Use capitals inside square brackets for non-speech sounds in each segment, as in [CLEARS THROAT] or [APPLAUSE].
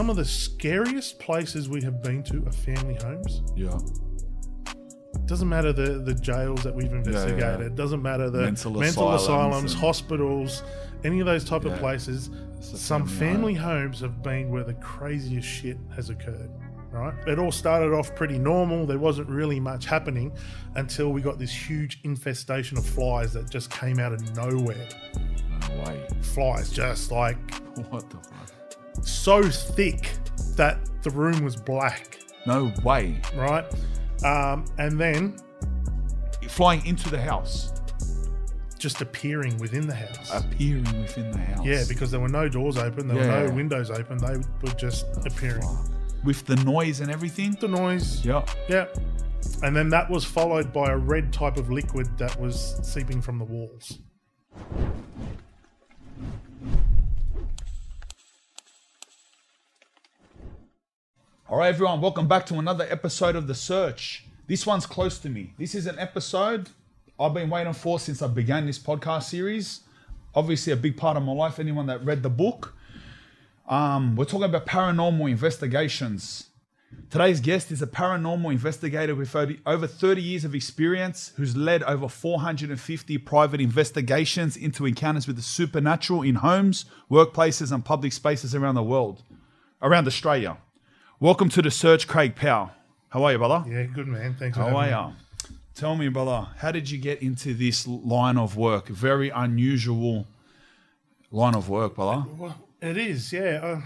some of the scariest places we have been to are family homes. Yeah. Doesn't matter the the jails that we've investigated. yeah. Doesn't matter the Mental mental, asylums asylums, hospitals, any of those type Yeah. of places. Some family family homes have been where the craziest shit has occurred. Right? It all started off pretty normal. There wasn't really much happening until we got this huge infestation of flies that just came out of nowhere. No way. Flies just like [LAUGHS] What the fuck? So thick that the room was black. No way. Right? Um, and then Flying into the house, just appearing within the house. appearing within the house. Yeah, because there were no doors open, there were no windows open. They were just appearing. Fuck. with the noise and everything. The noise, Yeah. yeah. And then that was followed by a red type of liquid that was seeping from the walls. All right, everyone, welcome back to another episode of The Search. This one's close to me. This is an episode I've been waiting for since I began this podcast series. Obviously, a big part of my life. Anyone that read the book, um, we're talking about paranormal investigations. Today's guest is a paranormal investigator with over- over 30 years of experience who's led over 450 private investigations into encounters with the supernatural in homes, workplaces, and public spaces around the world, around Australia. Welcome to the search, Craig Powell. How are you, brother? Yeah, good man. Thanks for How are me. you? Tell me, brother, how did you get into this line of work? Very unusual line of work, brother. Well, it is, yeah. Uh,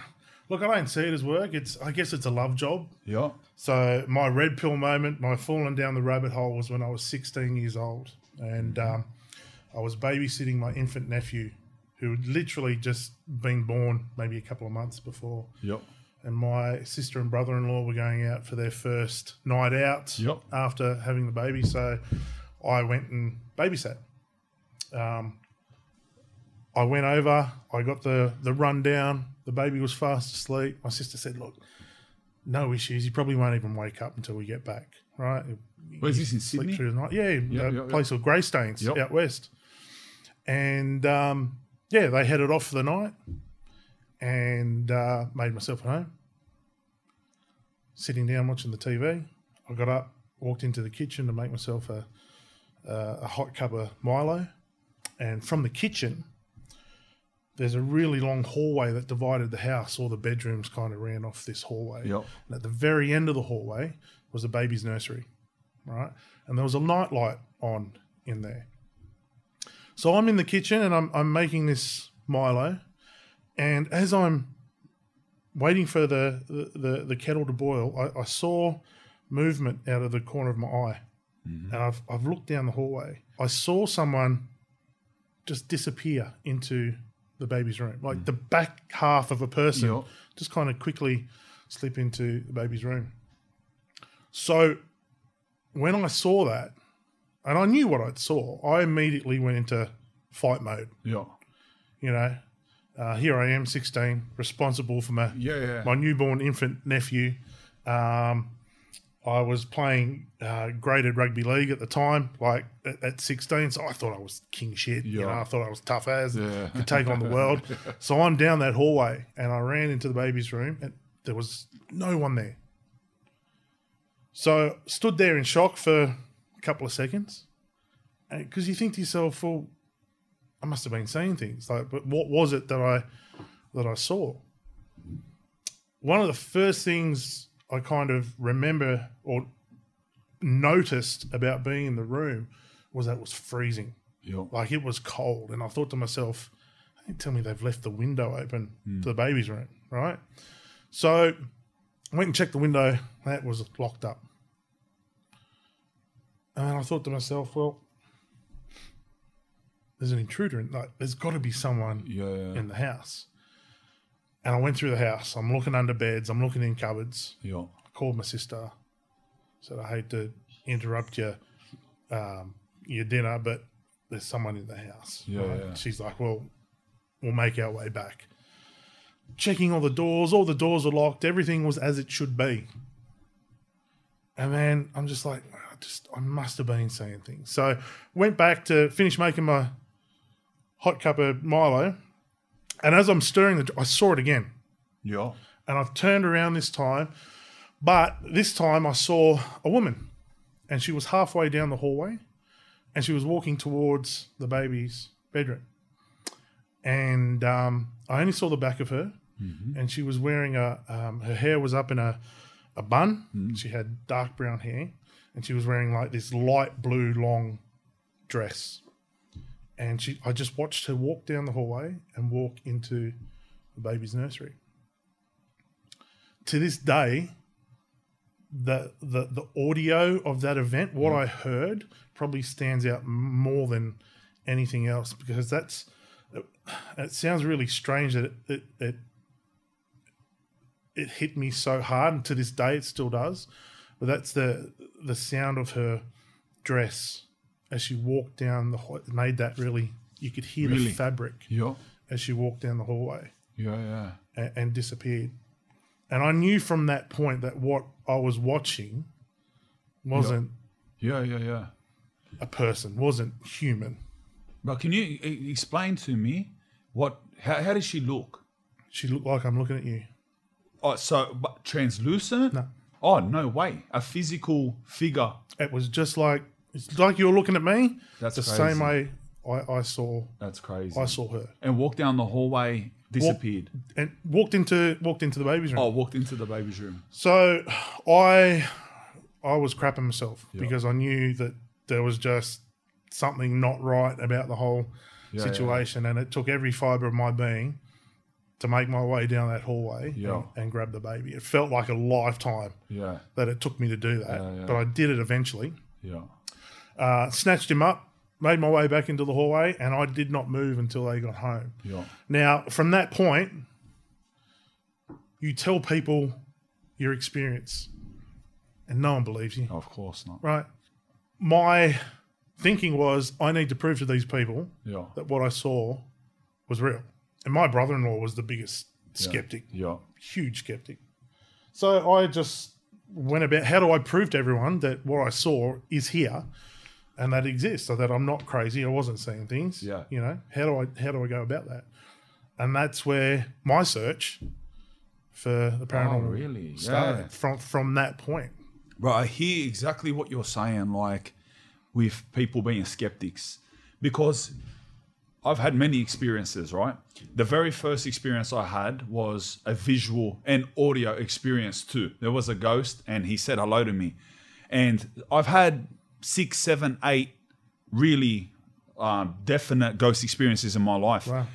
look, I don't see it as work. It's, I guess, it's a love job. Yeah. So my red pill moment, my falling down the rabbit hole, was when I was 16 years old, and um, I was babysitting my infant nephew, who had literally just been born maybe a couple of months before. Yep. And my sister and brother-in-law were going out for their first night out Yep. after having the baby, so I went and babysat. Um, I went over. I got the the rundown. The baby was fast asleep. My sister said, "Look, no issues. He probably won't even wake up until we get back." Right? Where's this in Sydney? through the night. Yeah, Yep, a yep, place called Greystanes out west. And um, yeah, they headed off for the night, and uh, made myself at home. Sitting down watching the TV, I got up, walked into the kitchen to make myself a uh, a hot cup of Milo, and from the kitchen, there's a really long hallway that divided the house. All the bedrooms kind of ran off this hallway. Yep. And at the very end of the hallway was a baby's nursery, right? And there was a night light on in there. So I'm in the kitchen and I'm, I'm making this Milo. And as I'm waiting for the, the, the, the kettle to boil, I, I saw movement out of the corner of my eye. Mm-hmm. And I've, I've looked down the hallway. I saw someone just disappear into the baby's room, like mm. the back half of a person Yep. just kind of quickly slip into the baby's room. So when I saw that, and I knew what I saw, I immediately went into fight mode. Yeah. You know, uh, here I am, 16, responsible for my Yeah, yeah. my newborn infant nephew. Um, I was playing uh, graded rugby league at the time, like at, at 16. So I thought I was king shit. You know, I thought I was tough as, Yeah. could take on the world. [LAUGHS] So I'm down that hallway and I ran into the baby's room and there was no one there. So stood there in shock for a couple of seconds because you think to yourself, well, I must have been seeing things. Like, but what was it that I that I saw? One of the first things I kind of remember or noticed about being in the room was that it was freezing. Yeah. Like it was cold, and I thought to myself, "Don't tell me they've left the window open hmm. to the baby's room, right?" So I went and checked the window. That was locked up. And then I thought to myself, well, there's an intruder. In, like, there's got to be someone Yeah. yeah. in the house. And I went through the house. I'm looking under beds. I'm looking in cupboards. Yeah. I called my sister. Said, I hate to interrupt your um, your dinner, but there's someone in the house. Yeah, yeah. She's like, well, we'll make our way back. Checking all the doors. All the doors were locked. Everything was as it should be. And then I'm just like, I just I must have been seeing things. So went back to finish making my hot cup of Milo. And as I'm stirring the, I saw it again. Yeah. And I've turned around this time, but this time I saw a woman, and she was halfway down the hallway, and she was walking towards the baby's bedroom. And um, I only saw the back of her, and she was wearing a. Um, her hair was up in a, a bun. She had dark brown hair, and she was wearing like this light blue long dress. And she, I just watched her walk down the hallway and walk into the baby's nursery. To this day, the the the audio of that event, what I heard, probably stands out more than anything else because that's. It sounds really strange that it it, it it hit me so hard, and to this day it still does. But that's the the sound of her dress as she walked down the hall. Made that really. You could hear Really? the fabric Yeah. as she walked down the hallway Yeah, yeah. and, and disappeared. And I knew from that point that what I was watching wasn't Yeah, yeah, yeah. a person, wasn't human. But can you explain to me what how, how does she look? She looked like I'm looking at you. Oh, so but translucent? No. Oh, no way. A physical figure. It was just like it's like you're looking at me. That's the crazy. same way I, I saw That's crazy. I saw her and walked down the hallway, disappeared. and walked into walked into the baby's room. Oh, walked into the baby's room. So I I was crapping myself because I knew that there was just something not right about the whole yeah. situation, and it took every fiber of my being to make my way down that hallway Yeah. and, and grab the baby. It felt like a lifetime Yeah, that it took me to do that, Yeah, yeah. but I did it eventually. yeah. Uh, snatched him up, made my way back into the hallway, and I did not move until they got home. Yeah. Now, from that point, you tell people your experience, and no one believes you, Of course not. right? My thinking was, I need to prove to these people Yeah. that what I saw was real. And my brother in law was the biggest skeptic, Yeah. huge skeptic. So I just went about how do I prove to everyone that what I saw is here and that exists so that I'm not crazy. I wasn't seeing things. Yeah. You know, how do I how do I go about that? And that's where my search for the Oh, paranormal really? started Yeah. from from that point. Right, I hear exactly what you're saying, like with people being skeptics, because I've had many experiences, right? The very first experience I had was a visual and audio experience too. There was a ghost and he said hello to me. And I've had six, seven, eight really um, definite ghost experiences in my life. Wow.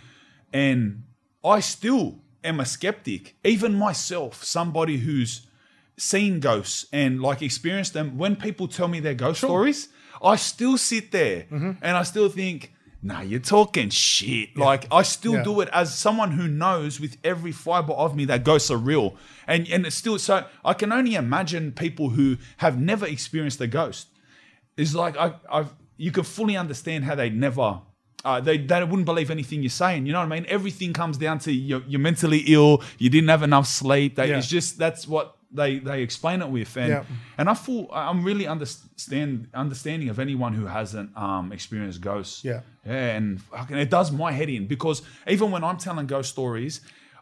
And I still am a skeptic, even myself, somebody who's seen ghosts and like experienced them. When people tell me their ghost stories, I still sit there Mm-hmm. and I still think, nah, you're talking shit. Like I still Yeah. do it as someone who knows with every fiber of me that ghosts are real. And and it's still so I can only imagine people who have never experienced a ghost. It's like I I've you can fully understand how they never uh, they, they wouldn't believe anything you're saying. You know what I mean? Everything comes down to you're, you're mentally ill. You didn't have enough sleep. They, Yeah. It's just that's what they they explain it with. And Yeah. and I feel I'm really understand understanding of anyone who hasn't um, experienced ghosts. Yeah. yeah, and fucking, it does my head in because even when I'm telling ghost stories,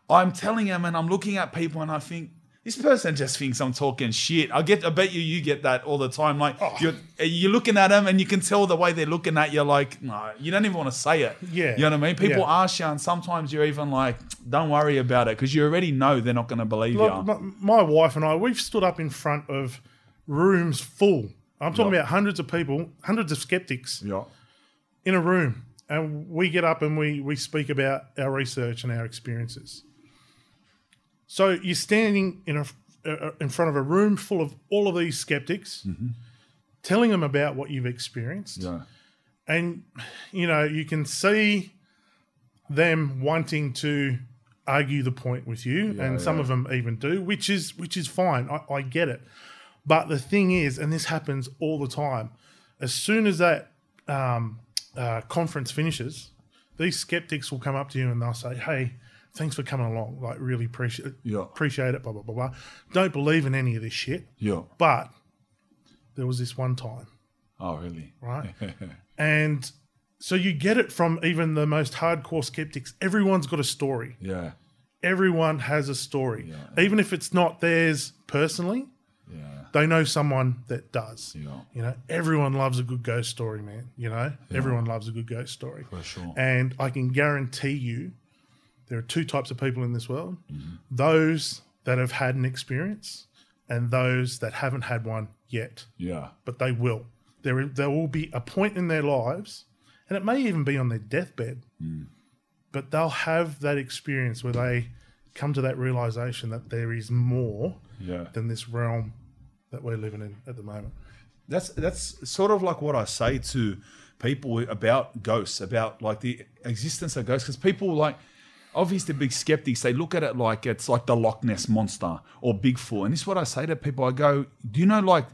I'm telling them and I'm looking at people and I think. This person just thinks I'm talking shit. I get. I bet you you get that all the time. Like Oh. you're you're looking at them and you can tell the way they're looking at you. Like no, you don't even want to say it. Yeah. you know what I mean. People Yeah. ask you, and sometimes you're even like, "Don't worry about it," because you already know they're not going to believe you. my, my wife and I, we've stood up in front of rooms full. I'm talking Yeah. about hundreds of people, hundreds of skeptics Yeah, in a room, and we get up and we we speak about our research and our experiences. So you're standing in a uh, in front of a room full of all of these skeptics, telling them about what you've experienced, yeah, and you know you can see them wanting to argue the point with you and some yeah. of them even do which is which is fine. I, I get it. But the thing is and this happens all the time as soon as that um, uh, conference finishes these skeptics will come up to you and they'll say hey thanks for coming along like really appreciate uh, Yeah. appreciate it blah blah blah blah don't believe in any of this shit yeah. but there was this one time Oh, really? right? [LAUGHS] and so you get it from even the most hardcore skeptics. Everyone's got a story, Yeah, everyone has a story, yeah. even if it's not theirs personally. Yeah. They know someone that does. Yeah. You know, everyone loves a good ghost story, man. You know, everyone loves a good ghost story. For sure. And I can guarantee you, there are two types of people in this world: Mm-hmm. those that have had an experience, and those that haven't had one yet Yeah. but they will. There, there will be a point in their lives, and it may even be on their deathbed, but they'll have that experience where they come to that realization that there is more Yeah. than this realm that we're living in at the moment. That's that's sort of like what I say to people about ghosts, about like the existence of ghosts, because people like obviously the big skeptics. They look at it like it's like the Loch Ness monster or Bigfoot, and this is what I say to people. I go, do you know like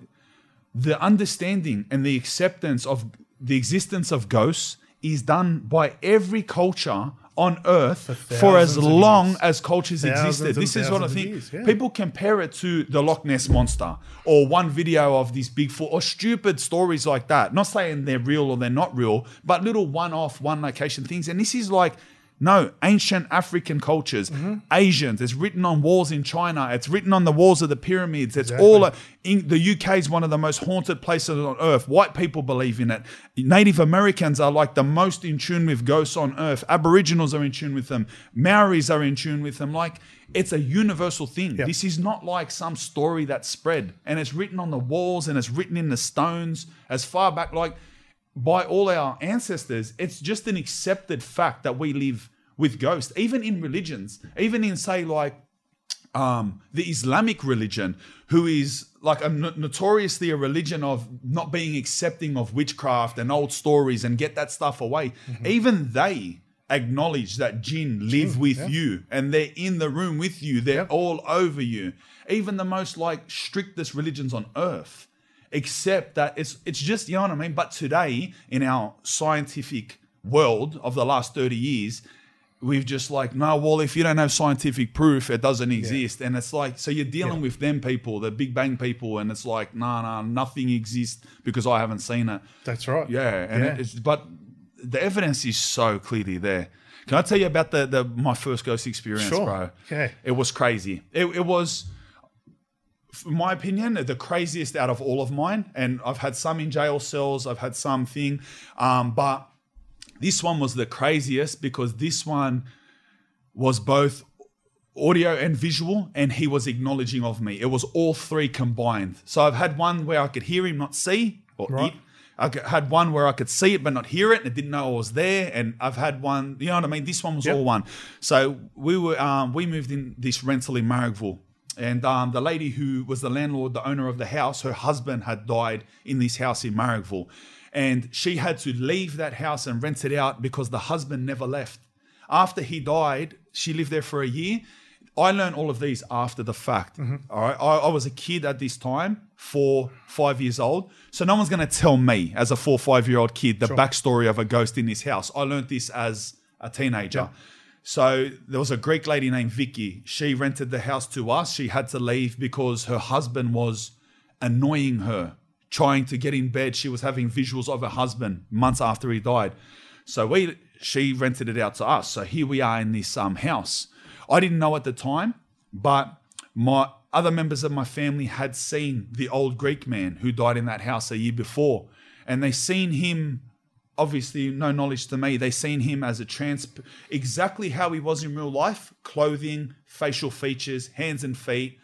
the understanding and the acceptance of the existence of ghosts is done by every culture on earth for, as long years. as cultures Thousands existed. This is what I think. years, yeah. People compare it to the Loch Ness monster or one video of this Bigfoot or stupid stories like that. Not saying they're real or they're not real, but little one-off, one location things. And this is like no ancient African cultures, Mm-hmm. Asians. It's written on walls in China. It's written on the walls of the pyramids. It's all in, the UK is one of the most haunted places on earth. White people believe in it. Native Americans are like the most in tune with ghosts on earth. Aboriginals are in tune with them. Maoris are in tune with them. Like it's a universal thing. This is not like some story that's spread and it's written on the walls and it's written in the stones as far back like by all our ancestors. It's just an accepted fact that we live with ghosts, even in religions, even in say like um, the Islamic religion, who is like a no- notoriously a religion of not being accepting of witchcraft and old stories and get that stuff away. Even they acknowledge that jinn live with you and they're in the room with you. They're all over you. Even the most like strictest religions on earth accept that it's it's just you know what I mean. But today in our scientific world of the last thirty years, we've just like no. Well, if you don't have scientific proof, it doesn't exist. And it's like so you're dealing with them people, the Big Bang people, and it's like nah, nah, nothing exists because I haven't seen it. That's right. Yeah, and Yeah. it's but the evidence is so clearly there. Can I tell you about the the my first ghost experience, Sure. bro? Okay. It was crazy. It, it was, in my opinion, the craziest out of all of mine. And I've had some in jail cells. I've had some thing, um, but this one was the craziest because this one was both audio and visual, and he was acknowledging of me. It was all three combined. So I've had one where I could hear him, not see, or Right. it. I had one where I could see it but not hear it, and I didn't know I was there. And I've had one, you know what I mean. This one was Yep. all one. So we were, um, we moved in this rental in Marrickville, and um, the lady who was the landlord, the owner of the house, her husband had died in this house in Marrickville, and she had to leave that house and rent it out because the husband never left. After he died, she lived there for a year. I learned all of these after the fact. Mm-hmm. all right. I, I was a kid at this time, four, five years old. So no one's going to tell me, as a four, five year old kid, the backstory of a ghost in this house. I learned this as a teenager. So there was a Greek lady named Vicky. She rented the house to us. She had to leave because her husband was annoying her, trying to get in bed. She was having visuals of her husband months after he died. So we she rented it out to us. So here we are in this um, house. I didn't know at the time, but my other members of my family had seen the old Greek man who died in that house a year before, and they seen him. Obviously, no knowledge to me. They seen him as a trans, exactly how he was in real life: clothing, facial features, hands and feet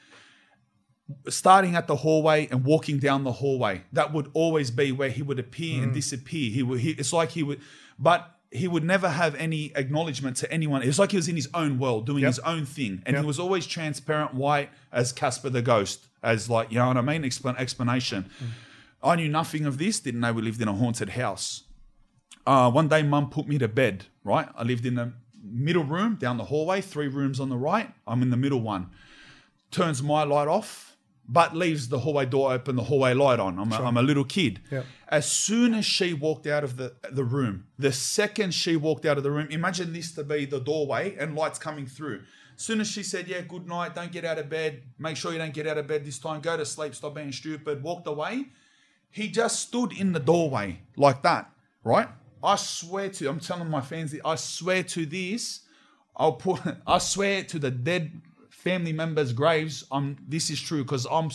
starting at the hallway and walking down the hallway. That would always be where he would appear and disappear. He would. He, it's like he would, but he would never have any acknowledgement to anyone. It was like he was in his own world, doing his own thing, and he was always transparent, white as Casper the Ghost, as like you know what I mean. Explan- explanation. I knew nothing of this. Didn't know we lived in a haunted house. Uh, one day, mum put me to bed, right? I lived in the middle room down the hallway, three rooms on the right. I'm in the middle one. Turns my light off, but leaves the hallway door open, the hallway light on. I'm, a, I'm a little kid. Yep. As soon as she walked out of the, the room, the second she walked out of the room, imagine this to be the doorway and lights coming through. As soon as she said, Yeah, good night, don't get out of bed, make sure you don't get out of bed this time, go to sleep, stop being stupid, walked away he just stood in the doorway like that, right? I swear to, I'm telling my fans, I swear to this, I'll put. [LAUGHS] I swear to the dead family members' graves. I'm. This is true because I'm.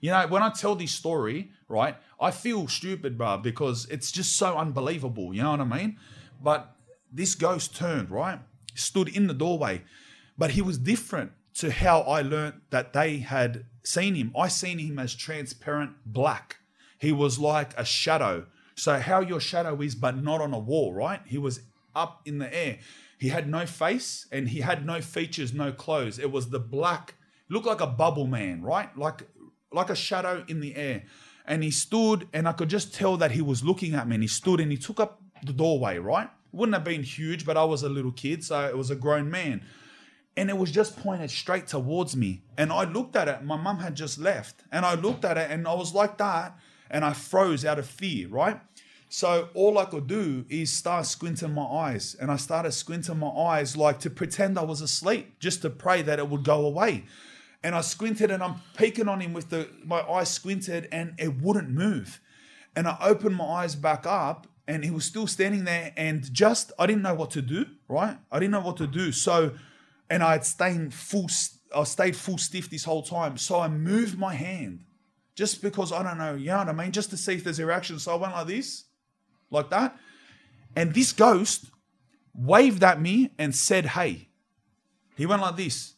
You know, when I tell this story, right, I feel stupid, bro, because it's just so unbelievable. You know what I mean? But this ghost turned right, stood in the doorway, but he was different to how I learnt that they had seen him. I seen him as transparent black. He was like a shadow. So how your shadow is, but not on a wall, right? He was up in the air. He had no face and he had no features, no clothes. It was the black, looked like a bubble man, right? Like like a shadow in the air. And he stood, and I could just tell that he was looking at me. And he stood and he took up the doorway, right? Wouldn't have been huge, but I was a little kid, so it was a grown man. And it was just pointed straight towards me. And I looked at it. My mum had just left. And I looked at it and I was like that. And I froze out of fear, right? So all I could do is start squinting my eyes. And I started squinting my eyes like to pretend I was asleep, just to pray that it would go away. And I squinted and I'm peeking on him with the my eyes squinted and it wouldn't move. And I opened my eyes back up and he was still standing there and just I didn't know what to do, right? I didn't know what to do. So and I had stayed full I stayed full stiff this whole time. So I moved my hand just because I don't know, you know what I mean? Just to see if there's a reaction. So I went like this, like that. And this ghost waved at me and said, Hey. He went like this,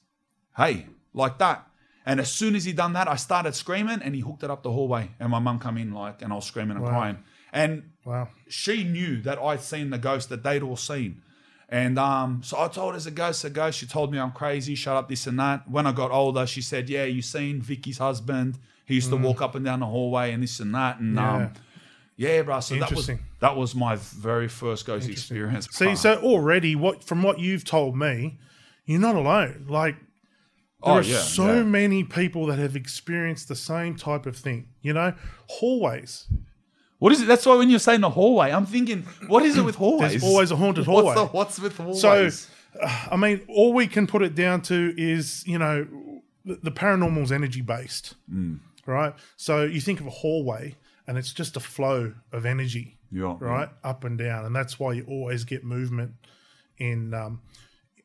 Hey, like that. And as soon as he done that, I started screaming and he hooked it up the hallway. And my mum come in like, and I was screaming and Wow. crying. And Wow. she knew that I'd seen the ghost that they'd all seen. And um, so I told her, there's a ghost, a ghost. She told me I'm crazy, shut up, this and that. When I got older, she said, Yeah, you seen Vicky's husband? He used to walk up and down the hallway and this and that. And Mm. Yeah. um, yeah, bro. So that was that was my very first ghost experience. See, so already, what from what you've told me, you're not alone. Like there oh are yeah, so yeah. many people that have experienced the same type of thing. You know, hallways. What is it? That's why when you're saying the hallway, I'm thinking, what is it with [CLEARS THROAT] hallways? There's always a haunted [LAUGHS] hallway. What's, the, what's with hallways? So, I mean, all we can put it down to is, you know, the, the paranormal's energy based, Mm. right? So you think of a hallway, and it's just a flow of energy, Yeah, right, up and down, and that's why you always get movement in um,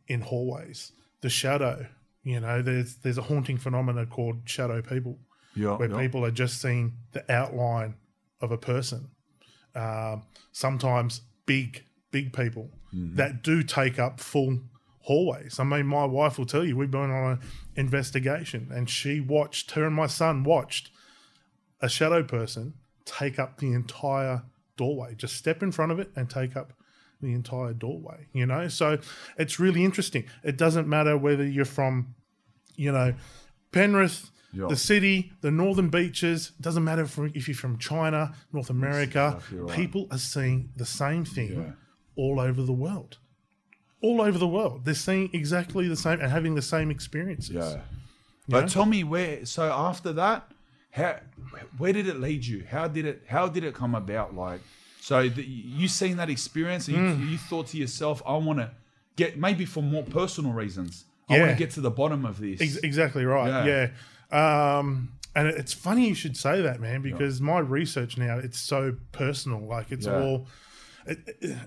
in hallways. The shadow, you know, there's there's a haunting phenomena called shadow people, yeah, where yeah. people are just seeing the outline of a person. Um, sometimes big, big people Mm-hmm. that do take up full hallways. I mean, my wife will tell you we've been on an investigation, and she watched her and my son watched a shadow person take up the entire doorway. Just step in front of it and take up the entire doorway. You know, so it's really interesting. It doesn't matter whether you're from, you know, Penrith, Yeah. the city, the northern beaches. It doesn't matter if, you're from China, North America. right. Uh, people are seeing the same thing Yeah. all over the world. All over the world, they're seeing exactly the same and having the same experiences. Yeah. But know? tell me where. So after that, how where did it lead you? How did it How did it come about? Like, so the, you seen that experience and Hmm. you, you thought to yourself, I want to get maybe for more personal reasons. I want to get to the bottom of this. Ex- exactly right. Yeah. Yeah. Um, and it's funny you should say that, man, because my research now it's so personal. Like it's Yeah. all.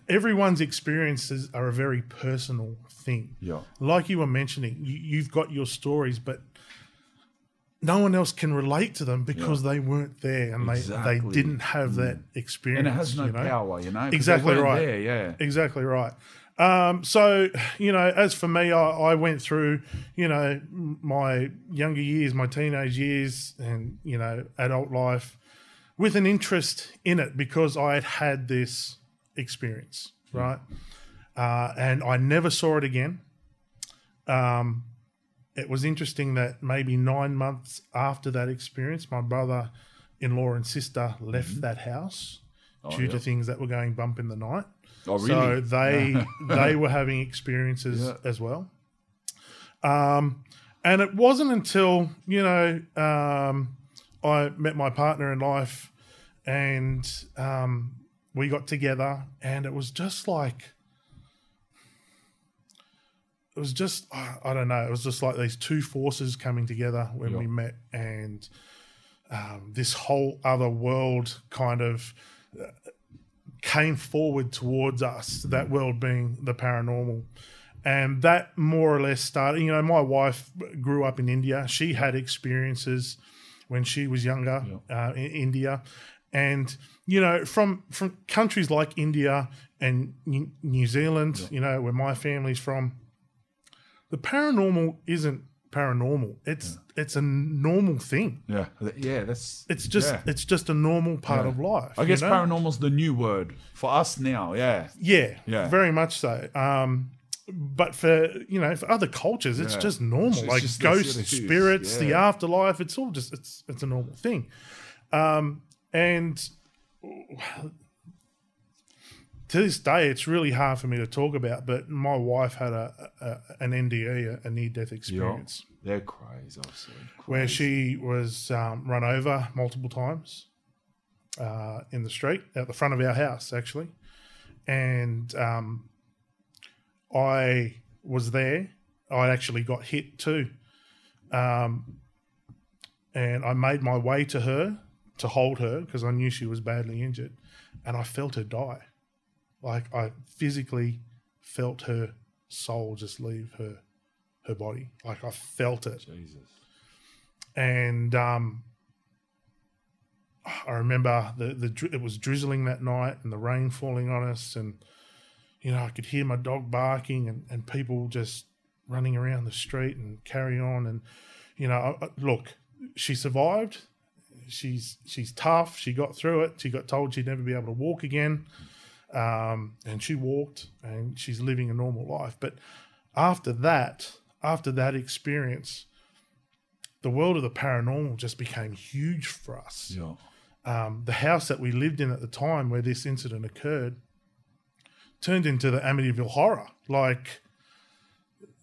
Everyone's experiences are a very personal thing. Yeah. Like you were mentioning, you, you've got your stories, but no one else can relate to them because they weren't there and they, Exactly. they didn't have that experience. and it has no you know? power, you know. Exactly right. There, yeah. Exactly right. Um, so, you know, as for me, I, I went through, you know, my younger years, my teenage years, and, you know, adult life with an interest in it because I had had this experience, right? Uh, and I never saw it again. Um, it was interesting that maybe nine months after that experience, my brother in law and sister left that house due yeah. to things that were going bump in the night. Oh, really? So they [LAUGHS] they were having experiences Yeah. as well. Um, and it wasn't until you know um, I met my partner in life, and um, we got together, and it was just like it was just I don't know. It was just like these two forces coming together when Yeah. we met, and um, this whole other world kind of came forward towards us, that world being the paranormal. and that more or less started. You know, my wife grew up in India. She had experiences when she was younger uh, in India, and you know, from from countries like India and New New Zealand, you know, where my family's from, the paranormal isn't paranormal. It's it's a normal thing. Yeah, yeah, that's. It's just yeah. it's just a normal part of life. I you guess know? paranormal's the new word for us now. Yeah, Yeah, Yeah. very much so. Um, but for you know, for other cultures, it's Yeah. just normal. It's like just- ghosts, what it is. spirits, the afterlife. It's all just it's it's a normal thing. Um, and to this day, it's really hard for me to talk about. But my wife had a, a an NDE, a, a near death experience, they're crazy. I've seen. where she was um, run over multiple times uh, in the street at the front of our house, actually. And um, I was there. I actually got hit too. Um, and I made my way to her to hold her because I knew she was badly injured. And I felt her die. Like I physically felt her soul just leave her her body. Like I felt it Jesus. and um, I remember the the it was drizzling that night and the rain falling on us, and you know I could hear my dog barking and, and people just running around the street and carry on, and you know I- I- look, she survived. She's she's tough. She got through it. She got told she'd never be able to walk again, um, and she walked, and she's living a normal life. But after that, after that experience, the world of the paranormal just became huge for us. Yeah. Um, the house that we lived in at the time where this incident occurred turned into the Amityville horror. Like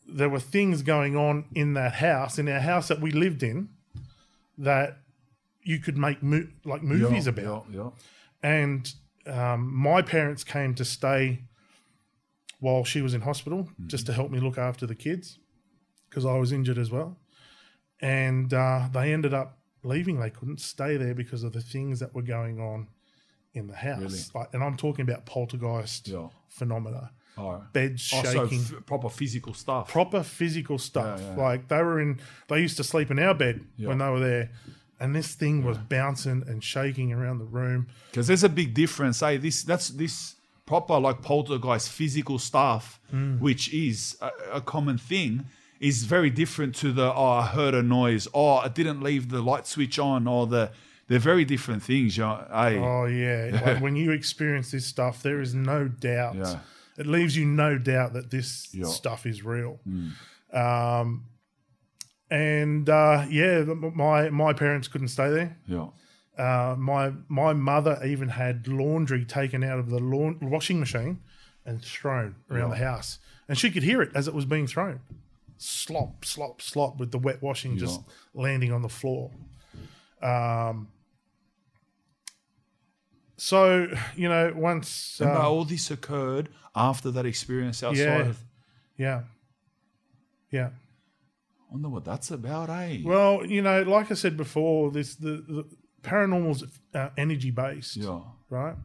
there were things going on in that house, in our house that we lived in, that you could make mo- like movies yeah, about. Yeah, yeah. And um, my parents came to stay while she was in hospital just to help me look after the kids because I was injured as well. And uh, they ended up leaving. They couldn't stay there because of the things that were going on in the house. Really? Like, and I'm talking about poltergeist Yeah. phenomena, right. beds shaking, f- proper physical stuff. proper physical stuff. Yeah, yeah. Like they were in, they used to sleep in our bed when they were there. And this thing was bouncing and shaking around the room. Because there's a big difference. Hey, this that's this proper like poltergeist physical stuff, Hmm. which is a, a common thing, is very different to the oh I heard a noise, oh I didn't leave the light switch on, or the they're very different things. You know, hey, Oh yeah, [LAUGHS] like when you experience this stuff, there is no doubt. Yeah. It leaves you no doubt that this Yeah. stuff is real. Um, and uh, yeah, my my parents couldn't stay there. yeah, Uh, my my mother even had laundry taken out of the washing machine and thrown around the house, and she could hear it as it was being thrown. Slop, slop, slop, with the wet washing just landing on the floor. Um, so you know, once and um, all this occurred after that experience outside. Yeah. Of, yeah, yeah. I wonder what that's about, eh? Well, you know, like I said before, this the, the paranormal's uh, energy based. yeah, right?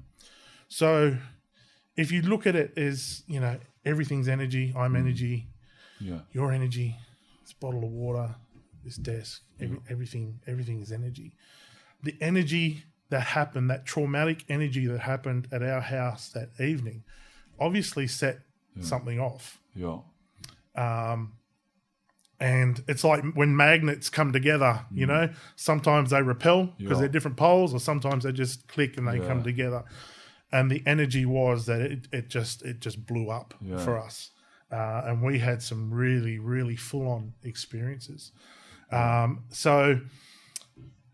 So if you look at it as, you know, everything's energy, I'm energy, yeah, your energy, this bottle of water, this desk, every, everything, everything is energy. The energy that happened, that traumatic energy that happened at our house that evening, obviously set something off. yeah, And it's like when magnets come together, you know, sometimes they repel because Mm. Yeah. they're different poles, or sometimes they just click and they Yeah. come together. And the energy was that it, it just it just blew up Yeah. for us, uh, and we had some really really full on experiences. Um, so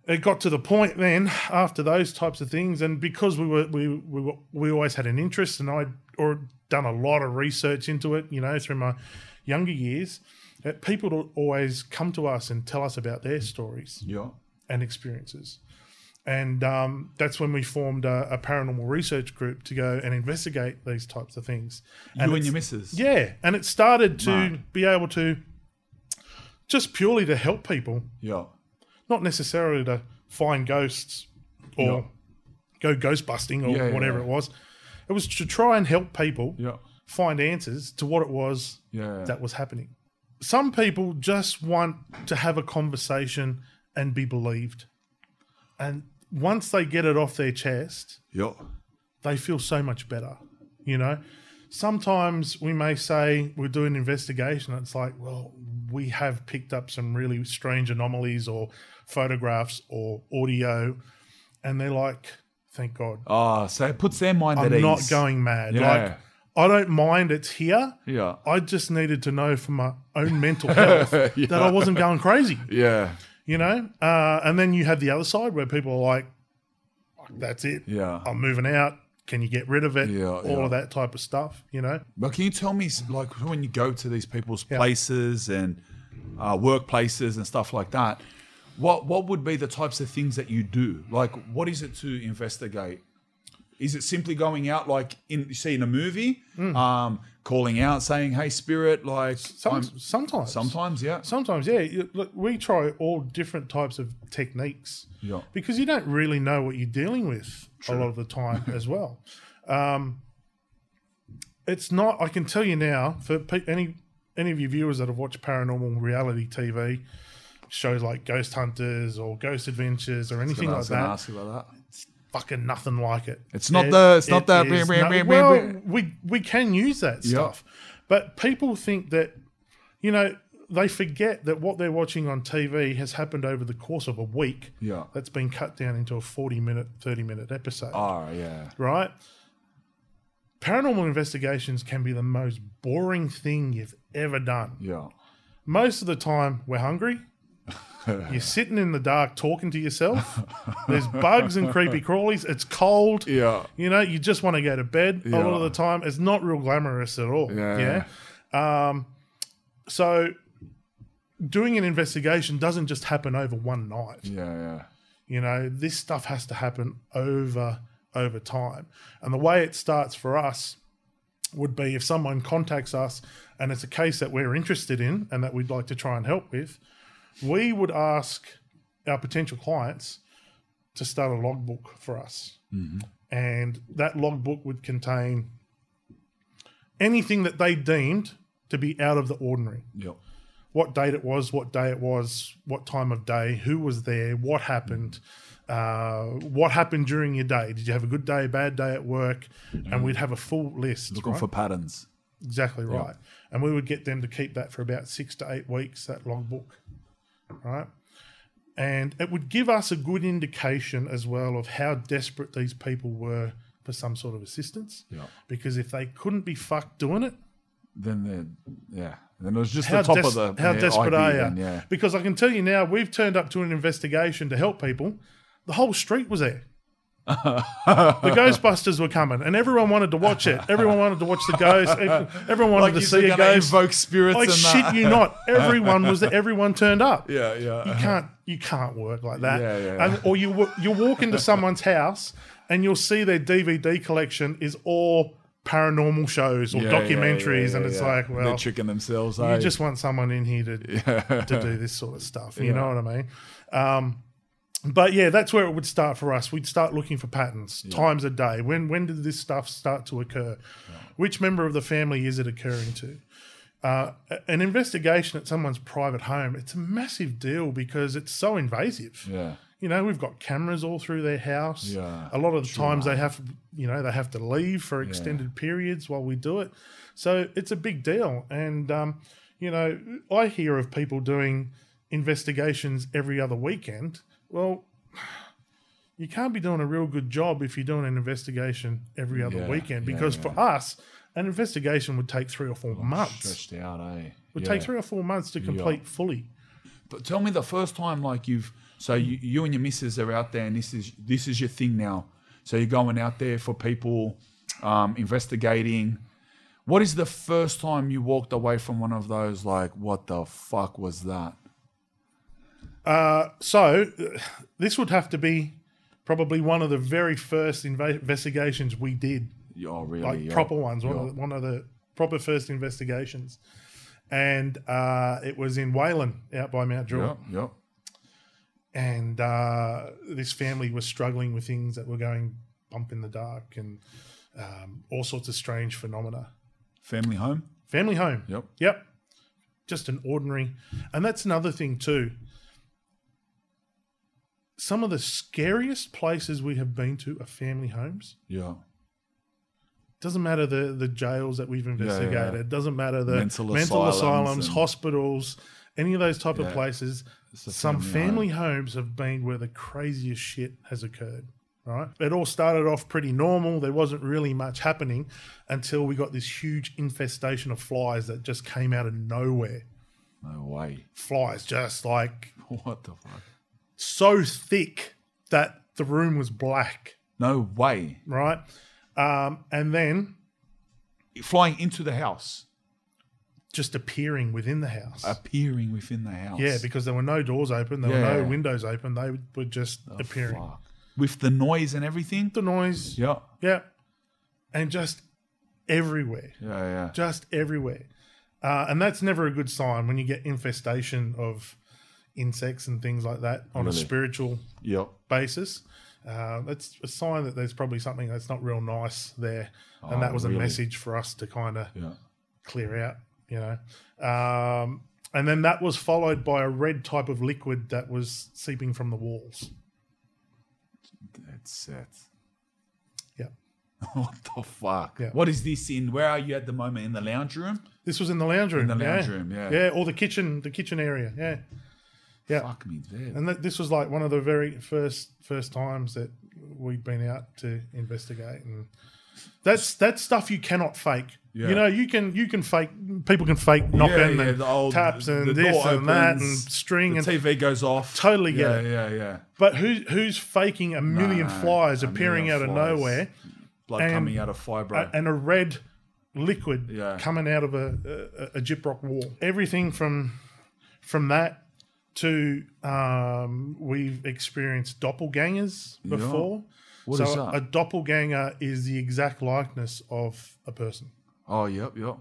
it got to the point then after those types of things, and because we were we we were, we always had an interest, and I'd or done a lot of research into it, you know, through my younger years. People always come to us and tell us about their stories yeah. and experiences. And um, that's when we formed a, a paranormal research group to go and investigate these types of things. You and, your missus. yeah, and it started to Mad. be able to just purely to help people, yeah, not necessarily to find ghosts or Yeah. go ghost busting or Yeah, whatever yeah. it was. It was to try and help people yeah, find answers to what it was Yeah. that was happening. Some people just want to have a conversation and be believed. And once they get it off their chest, yeah. they feel so much better. You know, sometimes we may say we're doing an investigation. It's like, well, we have picked up some really strange anomalies or photographs or audio, and they're like, thank God. Ah, so it puts their mind at I'm not going mad. Yeah. Like, I don't mind it's here. Yeah. I just needed to know for my own mental health [LAUGHS] that I wasn't going crazy, Yeah. you know? Uh, and then you have the other side where people are like, that's it. Yeah. I'm moving out. Can you get rid of it? Yeah, All yeah. of that type of stuff, you know? But can you tell me, like, when you go to these people's places and uh, workplaces and stuff like that, what what would be the types of things that you do? Like, what is it to investigate? Is it simply going out, like in you see in a movie, Hmm. um, calling out, saying, "Hey, spirit," like Some, I'm- sometimes. sometimes, yeah, Sometimes, yeah. Look, we try all different types of techniques Yeah. because you don't really know what you're dealing with a lot of the time [LAUGHS] as well. Um, it's not. I can tell you now for pe- any any of your viewers that have watched paranormal reality TV shows like Ghost Hunters or Ghost Adventures or anything like that. ask you about that. Fucking nothing like it. It's not It- the- it's not it the- is blah, blah, no- blah, blah, well, we we can use that stuff, but people think that you know they forget that what they're watching on TV has happened over the course of a week. Yeah. that's been cut down into a forty minute, thirty minute episode. Oh, yeah, Right. Paranormal investigations can be the most boring thing you've ever done. yeah, Most of the time, we're hungry. [LAUGHS] You're sitting in the dark talking to yourself. There's bugs and creepy crawlies. It's cold. yeah, You know, you just want to go to bed a lot of the time. It's not real glamorous at all. Yeah. Yeah. Um, so doing an investigation doesn't just happen over one night. yeah, yeah. You know, this stuff has to happen over over time. And the way it starts for us would be if someone contacts us and it's a case that we're interested in and that we'd like to try and help with, we would ask our potential clients to start a logbook for us. And that logbook would contain anything that they deemed to be out of the ordinary yeah. what date it was, what day it was, what time of day, who was there, what happened, uh, what happened during your day. Did you have a good day, bad day at work? And we'd have a full list. Looking right? for patterns. exactly right. And we would get them to keep that for about six to eight weeks, that logbook, right? And it would give us a good indication as well of how desperate these people were for some sort of assistance. Yeah. Because if they couldn't be fucked doing it, Then, the, yeah, then it was just how, the top des- of the how yeah, desperate are you? then, yeah. Because I can tell you now, we've turned up to an investigation to help people. The whole street was there. The Ghostbusters were coming, and everyone wanted to watch it. Everyone wanted to watch the ghost. Everyone wanted Like to see a ghost. invoke spirits and shit that. you not. [LAUGHS] Everyone was there. Everyone turned up. Yeah, yeah. You can't. You can't work like that. Yeah, yeah. And, or you you walk into someone's house and you'll see their DVD collection is all paranormal shows or Yeah, documentaries, yeah, and it's like, well, they're tricking themselves. you eh? just want someone in here to [LAUGHS] to do this sort of stuff. You know what I mean? Um, but yeah, that's where it would start for us. We'd start looking for patterns, times a day. When when did this stuff start to occur? Which member of the family is it occurring to? Uh, an investigation at someone's private home, it's a massive deal because it's so invasive. yeah, You know, we've got cameras all through their house. Yeah, A lot of the times they have, you know, they have to leave for extended periods while we do it. So it's a big deal. And, um, you know, I hear of people doing investigations every other weekend. Well, you can't be doing a real good job if you're doing an investigation every other Yeah, weekend because yeah. for us, an investigation would take three or four months. stretched out, eh? Would yeah. take three or four months to complete fully. But tell me the first time, like you've, so you, you and your missus are out there, and this is this is your thing now. So you're going out there for people, um, investigating. What is the first time you walked away from one of those? Like, what the fuck was that? Uh, so [SIGHS] this would have to be probably one of the very first inve- investigations we did, Oh, really? like Yeah. proper ones, one, Yeah. of the, one of the proper first investigations. And uh, it was in Whalan, out by Mount Druitt. Yeah, yeah. And uh, this family was struggling with things that were going bump in the dark and um, all sorts of strange phenomena. Family home. family home. Yep. Yep. Just an ordinary. And that's another thing, too. Some of the scariest places we have been to are family homes. Yeah. Doesn't matter the, the jails that we've investigated. yeah. It doesn't matter the Mental mental, asylums asylums, hospitals, any of those type Yeah. of places. Some family family homes have been where the craziest shit has occurred. Right? It all started off pretty normal. There wasn't really much happening until we got this huge infestation of flies that just came out of nowhere. No way. Flies just like [LAUGHS] What the fuck? So thick that the room was black, No way. right? Um, and then Flying into the house, just appearing within the house. appearing within the house. yeah, because there were no doors open, there were no windows open. They were just Oh, appearing. fuck. with the noise and everything. The noise, Yeah. yeah, and just everywhere, Yeah. Yeah. just everywhere. Uh, and that's never a good sign when you get infestation of insects and things like that on a spiritual Yep. basis. Uh, that's a sign that there's probably something that's not real nice there, and Oh, that was really? a message for us to kind of Yeah. clear out, you know. Um, and then that was followed by a red type of liquid that was seeping from the walls. That's it. Yeah. [LAUGHS] what the fuck? Yeah. What is this in? Where are you at the moment? In the lounge room? This was in the lounge room. In the yeah. lounge room, yeah. Yeah, or the kitchen, the kitchen area. Yeah. Yeah. Fuck me dead. And that, this was like one of the very first first times that we'd been out to investigate, and that's that's stuff you cannot fake. Yeah. You know, you can you can fake. People can fake knocking yeah, and the old- taps and this and that and string The and. TV goes off. Totally get yeah, it. Yeah, yeah, but who who's faking a million No, flies a appearing million out of flies. nowhere Blood And- coming out of fibro. and a red liquid Yeah. coming out of a, a, a gyprock wall? Everything from from that to um, we've experienced doppelgangers Yeah. before. What so is that? a doppelganger is the exact likeness of a person. oh, yep, yep.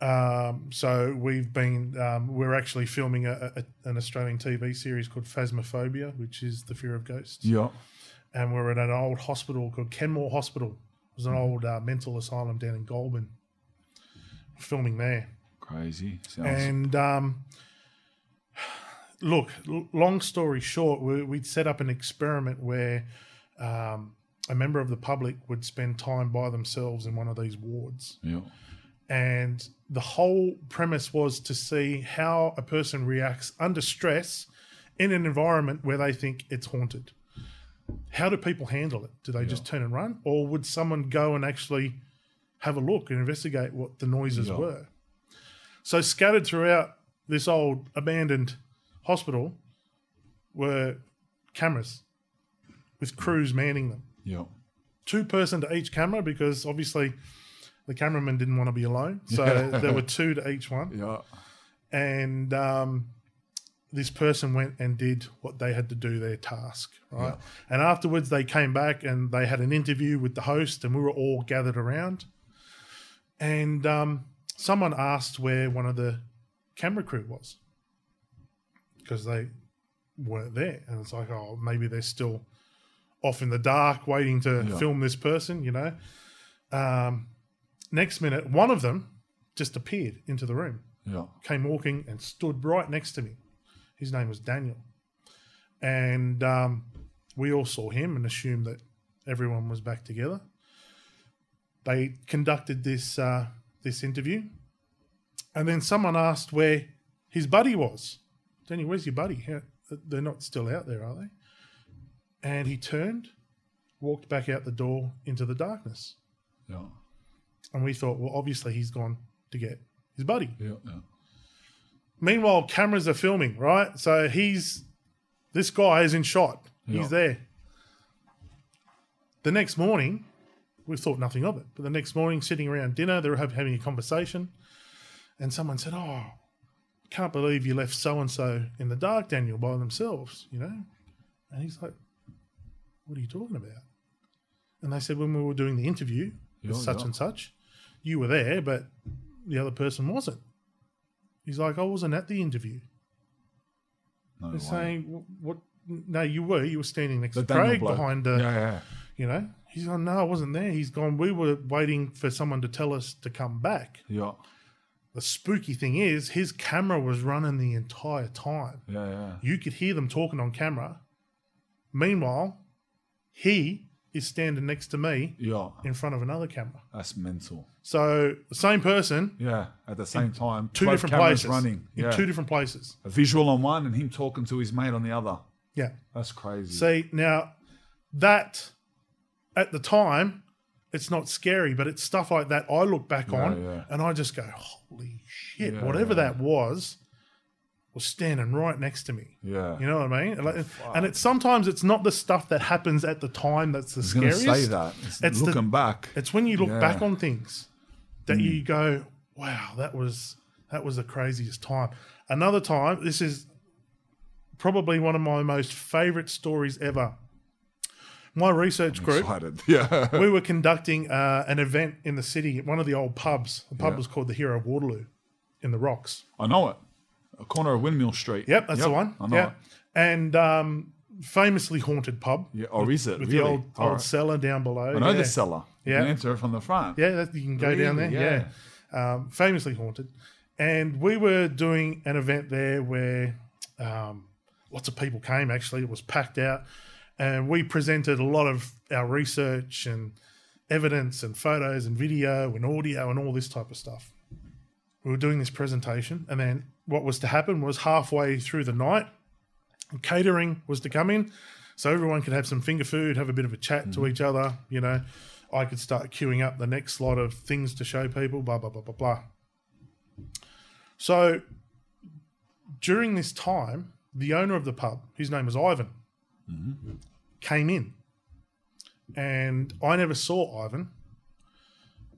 Um, so we've been um, we're actually filming a, a, an Australian TV series called Phasmophobia, which is the fear of ghosts, Yep. and we're at an old hospital called Kenmore Hospital. It was an old uh, mental asylum down in Goulburn. Filming there, Crazy. Sounds. and um, look, long story short, we, we'd set up an experiment where um, a member of the public would spend time by themselves in one of these wards yep. and the whole premise was to see how a person reacts under stress in an environment where they think it's haunted. How do people handle it? Do they just turn and run, or would someone go and actually have a look and investigate what the noises Yeah. were? So scattered throughout this old abandoned hospital were cameras with crews manning them Yep. two person to each camera because obviously the cameraman didn't want to be alone. So [LAUGHS] there were two to each one. Yeah. And um, this person went and did what they had to do, their task, right? And afterwards, they came back and they had an interview with the host, and we were all gathered around. And um, someone asked where one of the camera crew was because they weren't there. And it's like, oh, maybe they're still off in the dark waiting to Yeah. film this person, you know? Um, next minute, one of them just appeared into the room Yeah. came walking and stood right next to me. His name was Daniel. And um, we all saw him and assumed that everyone was back together. They conducted this uh, this interview, and then someone asked where his buddy was. Daniel, where's your buddy? How- They're not still out there, are they? And he turned, walked back out the door into the darkness. Yeah. And we thought, well, obviously he's gone to get his buddy. Yeah. Yeah. Meanwhile, cameras are filming, right? So he's this guy is in shot. Yeah. He's there. The next morning, we thought nothing of it. But the next morning, sitting around dinner, they were having a conversation, and someone said, "Oh, can't believe you left so and so in the dark, Daniel, by themselves." You know, and he's like, "What are you talking about?" And they said, "When we were doing the interview with Yeah, such yeah. and such, you were there, but the other person wasn't." He's like, I wasn't at the interview. No They're way. saying, "Wh- what? No, you were. You were standing next The to Daniel Craig bloke. behind the, yeah, yeah. you know. He's gone, no, I wasn't there. He's gone, we were waiting for someone to tell us to come back. Yeah. The spooky thing is, his camera was running the entire time. Yeah. Yeah. You could hear them talking on camera. Meanwhile, he is standing next to me Yeah. in front of another camera. That's mental. So, the same person, Yeah. At the same time, two different places. running. In Yeah. two different places. a visual on one and him talking to his mate on the other. Yeah. That's crazy. See, now that at the time, it's not scary, but it's stuff like that I look back on yeah. and I just go, holy shit, Yeah, whatever yeah. that was, was standing right next to me. yeah. You know what I mean? And like- And it's sometimes it's not the stuff that happens at the time that's the I was going to scariest. say that. It's It's the- looking back. It's when you look Yeah. Back on things that you mm. go, "Wow, that was that was the craziest time." Another time, this is probably one of my most favorite stories ever. My research group, Excited. [LAUGHS] Yeah. we were conducting uh, an event in the city at one of the old pubs. The pub Yeah. was called the Hero of Waterloo in the Rocks. I know it. A corner of Windmill Street. Yep, that's Yep, the one. I know yeah, it. and um, famously haunted pub. Yeah. Or is it? with really? the old old right. cellar down below. I know yeah. the cellar. Yeah. You can enter it from the front. Yeah, that, you can go down there. Really? Yeah, Um, famously haunted. And we were doing an event there where um, lots of people came. Actually, it was packed out, and we presented a lot of our research and evidence and photos and video and audio and all this type of stuff. We were doing this presentation, and then what was to happen was halfway through the night, catering was to come in, so everyone could have some finger food, have a bit of a chat to mm. each other. You know, I could start queuing up the next lot of things to show people. Blah blah blah blah blah. So during this time, the owner of the pub, his name was Ivan, came in, and I never saw Ivan,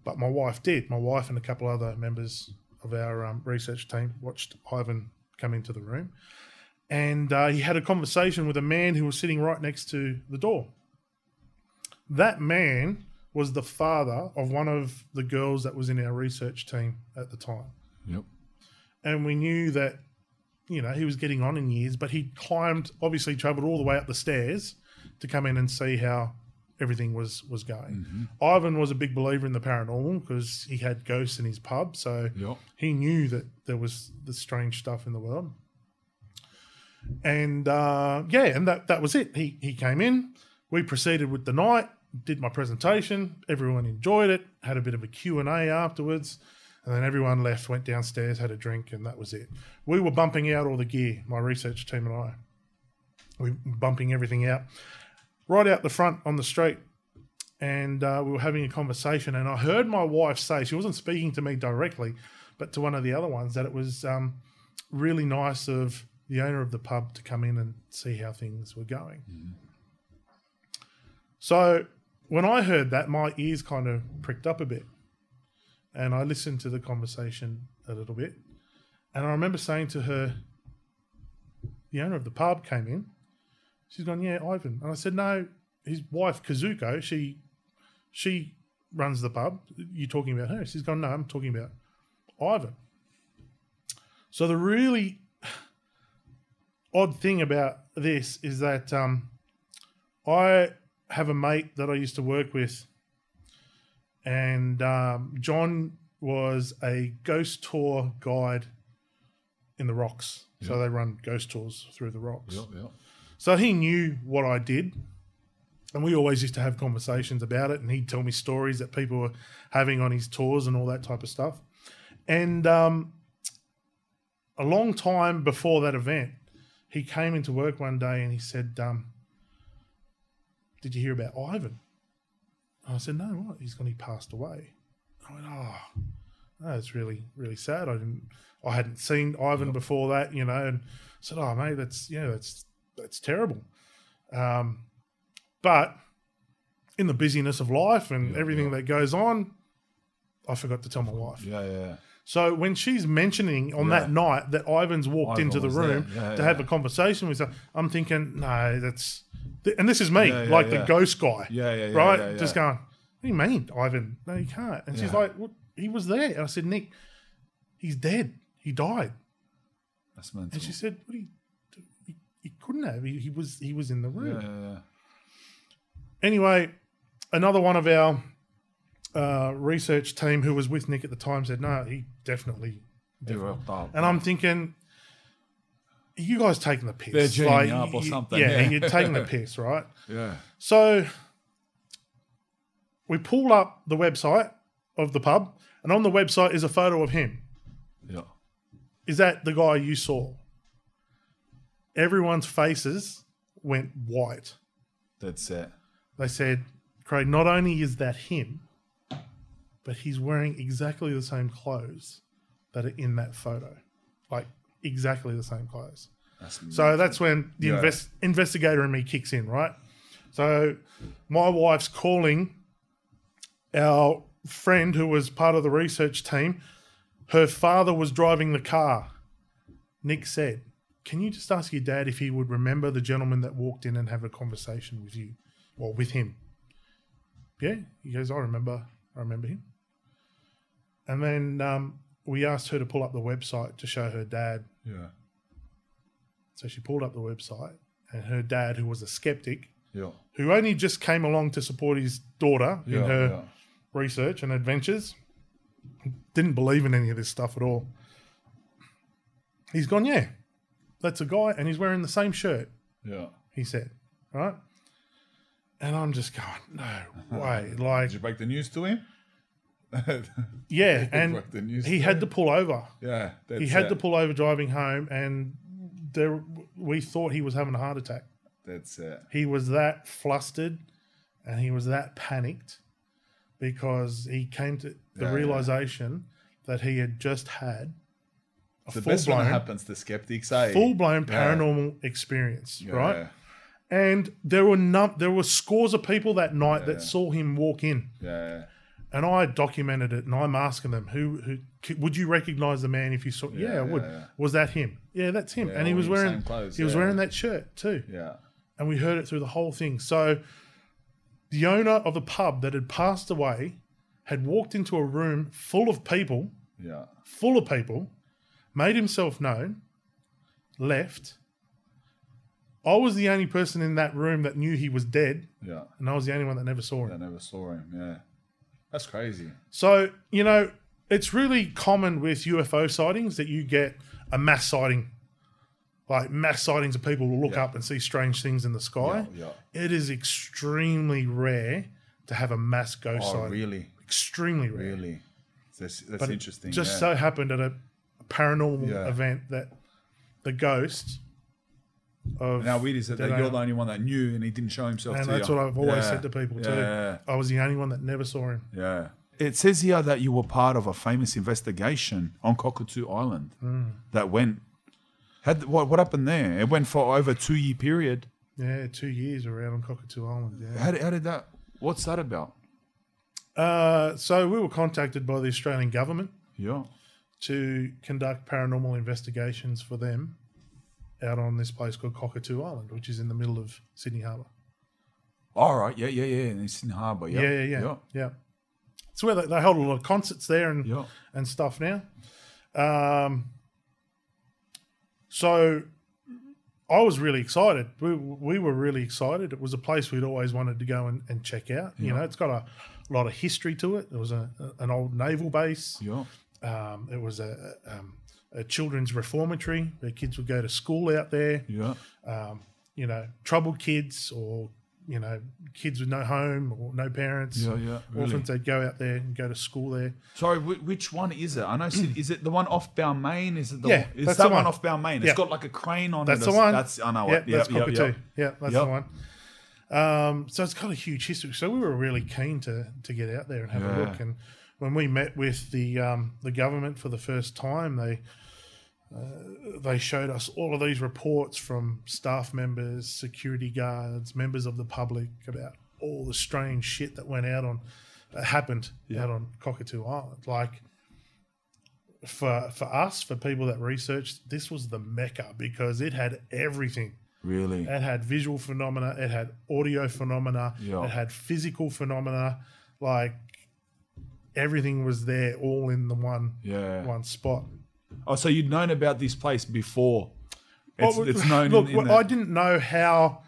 but my wife did. My wife and a couple other members of our um, research team watched Ivan come into the room, and uh, he had a conversation with a man who was sitting right next to the door. That man was the father of one of the girls that was in our research team at the time Yep. and we knew that you know he was getting on in years but he climbed obviously traveled all the way up the stairs to come in and see how everything was was going. Ivan was a big believer in the paranormal because he had ghosts in his pub so Yep. he knew that there was the strange stuff in the world. And uh, yeah and that that was it. He he came in. We proceeded with the night did my presentation. Everyone enjoyed it had a bit of a q&a afterwards and then everyone left went downstairs had a drink and that was it. We were bumping out all the gear my research team and i. We were bumping everything out right out the front on the street. And uh, we were having a conversation and i heard my wife say she wasn't speaking to me directly but to one of the other ones that it was um, really nice of the owner of the pub to come in and see how things were going. So when i heard that my ears kind of pricked up a bit and i listened to the conversation a little bit and i remember saying to her the owner of the pub came in. She's gone yeah ivan. And i said no his wife kazuko she she runs the pub. You're talking about her? She's gone no i'm talking about ivan. So the really odd thing about this is that um, i have a mate that i used to work with and um, john was a ghost tour guide in the rocks so they run ghost tours through the rocks Yep. Yep. so he knew what I did. And we always used to have conversations about it. And he'd tell me stories that people were having on his tours and all that type of stuff. And um, a long time before that event, he came into work one day and he said, um, Did you hear about Ivan? I said, No, what? He's gone, he passed away. I went, Oh, that's really, really sad. I didn't, I hadn't seen Ivan before that, you know, and I said, Oh, mate, that's, you know, that's, that's terrible. Um, but in the busyness of life and Yeah, everything yeah. that goes on, I forgot to tell my wife. Yeah. Yeah. So when she's mentioning on Yeah. that night that Ivan's walked Ivan into the room to have a conversation with her, I'm thinking, no, that's, and this is me, Yeah, yeah, like yeah. the ghost guy, Yeah. Yeah. Yeah. right? Just going, what do you mean, Ivan? No, you can't. And she's like, what? He was there. And I said, Nick, he's dead. He died. That's mental. And she said, what do you, he, he couldn't have. He, he was he was in the room. yeah. Yeah. Yeah. Anyway, another one of our uh, research team who was with Nick at the time said, no, he definitely. Rocked up. And I'm thinking, you guys taking the piss. They're geeing up or you- something, Yeah, yeah. you're taking the [LAUGHS] piss, right? yeah. So we pull up the website of the pub, and on the website is a photo of him. Yeah. Is that the guy you saw? Everyone's faces went white. That's it. They said, Craig, not only is that him, but he's wearing exactly the same clothes that are in that photo. Like exactly the same clothes. That's So that's when the Yeah. invest, investigator in me kicks in, right? So my wife's calling our friend who was part of the research team. Her father was driving the car. Nick said, Can you just ask your dad if he would remember the gentleman that walked in and have a conversation with you or with him? Yeah. He goes, I remember. I remember him. And then um, we asked her to pull up the website to show her dad yeah. so she pulled up the website, and her dad, who was a skeptic, Yeah. who only just came along to support his daughter in her yeah. research and adventures, didn't believe in any of this stuff at all. He's gone, yeah, that's a guy, and he's wearing the same shirt, Yeah. he said, right? And I'm just going, no [LAUGHS] way. Like, Did you break the news to him? [LAUGHS] yeah, and he had to pull over. Yeah. He had it. to pull over driving home, and there, we thought he was having a heart attack. That's it. he was that flustered and he was that panicked because he came to the Yeah, realization that he had just had a The full best blown happens to skeptics, eh? full blown Yeah. paranormal experience, Yeah. right? And there were num- there were scores of people that night Yeah. that saw him walk in, Yeah. And I documented it. And I'm asking them, who who would you recognize the man if you saw? Yeah, Yeah, I would. yeah, yeah. Was that him? Yeah, that's him. And he was wearing clothes, he was wearing that shirt too Yeah. and we heard it through the whole thing. So the owner of the pub that had passed away had walked into a room full of people, Yeah. full of people, made himself known, left. I was the only person in that room that knew he was dead, Yeah. and I was the only one that never saw him. I him. never saw him. Yeah. That's crazy. So, you know, it's really common with UFO sightings that you get a mass sighting, like mass sightings of people will look Yeah. up and see strange things in the sky. Yeah. it is extremely rare to have a mass ghost Oh, sighting. really? Extremely rare. Really? That's, that's But it interesting. Just yeah. so happened at a paranormal Yeah. event that the ghost of weird is it that you're the only one that knew and he didn't show himself and that's you? what I've always Yeah. said to people too. Yeah. I was the only one that never saw him. Yeah. It says here that you were part of a famous investigation on Cockatoo Island Hmm. that went. Had what what happened there? It went for over two year period. Yeah, two years around on Cockatoo Island. Yeah. How did, how did that? What's that about? Uh, so we were contacted by the Australian government Yeah. to conduct paranormal investigations for them out on this place called Cockatoo Island, which is in the middle of Sydney Harbour. All right. Yeah. Yeah. Yeah. In Sydney Harbour. Yeah. Yeah, yeah, yeah, Yeah. yeah. It's where they, they hold a lot of concerts there and Yeah. and stuff now. Um, so I was really excited. We, we were really excited. It was a place we'd always wanted to go and, and check out. You know, it's got a lot of history to it. It was a, an old naval base. Yeah. Um, it was a, um, a children's reformatory where kids would go to school out there. Yeah. Um, you know, troubled kids or you know kids with no home or no parents. Yeah. Yeah. Really. Orphans, they'd go out there and go to school there. Sorry, which one is it? I know. Sid- Is it the one off Balmain? Is it the Yeah, Is that's that the one one. off Balmain? Yeah. It's got like a crane on That's it. the one. That's I know Yeah, it. that's Yep, yep. Yeah, that's Yep. the one. Um, so it's got a huge history. So we were really keen to to get out there and have a look. And when we met with the um, the government for the first time, they uh, they showed us all of these reports from staff members, security guards, members of the public about all the strange shit that went out on that happened out on Cockatoo Island. Like for for us, for people that researched, this was the mecca because it had everything. Really? It had visual phenomena, it had audio phenomena, Yeah. it had physical phenomena. Like everything was there all in the one Yeah. one spot. Oh, so you'd known about this place before? It's, Well, it's known. Look, in, in well, the, I didn't know how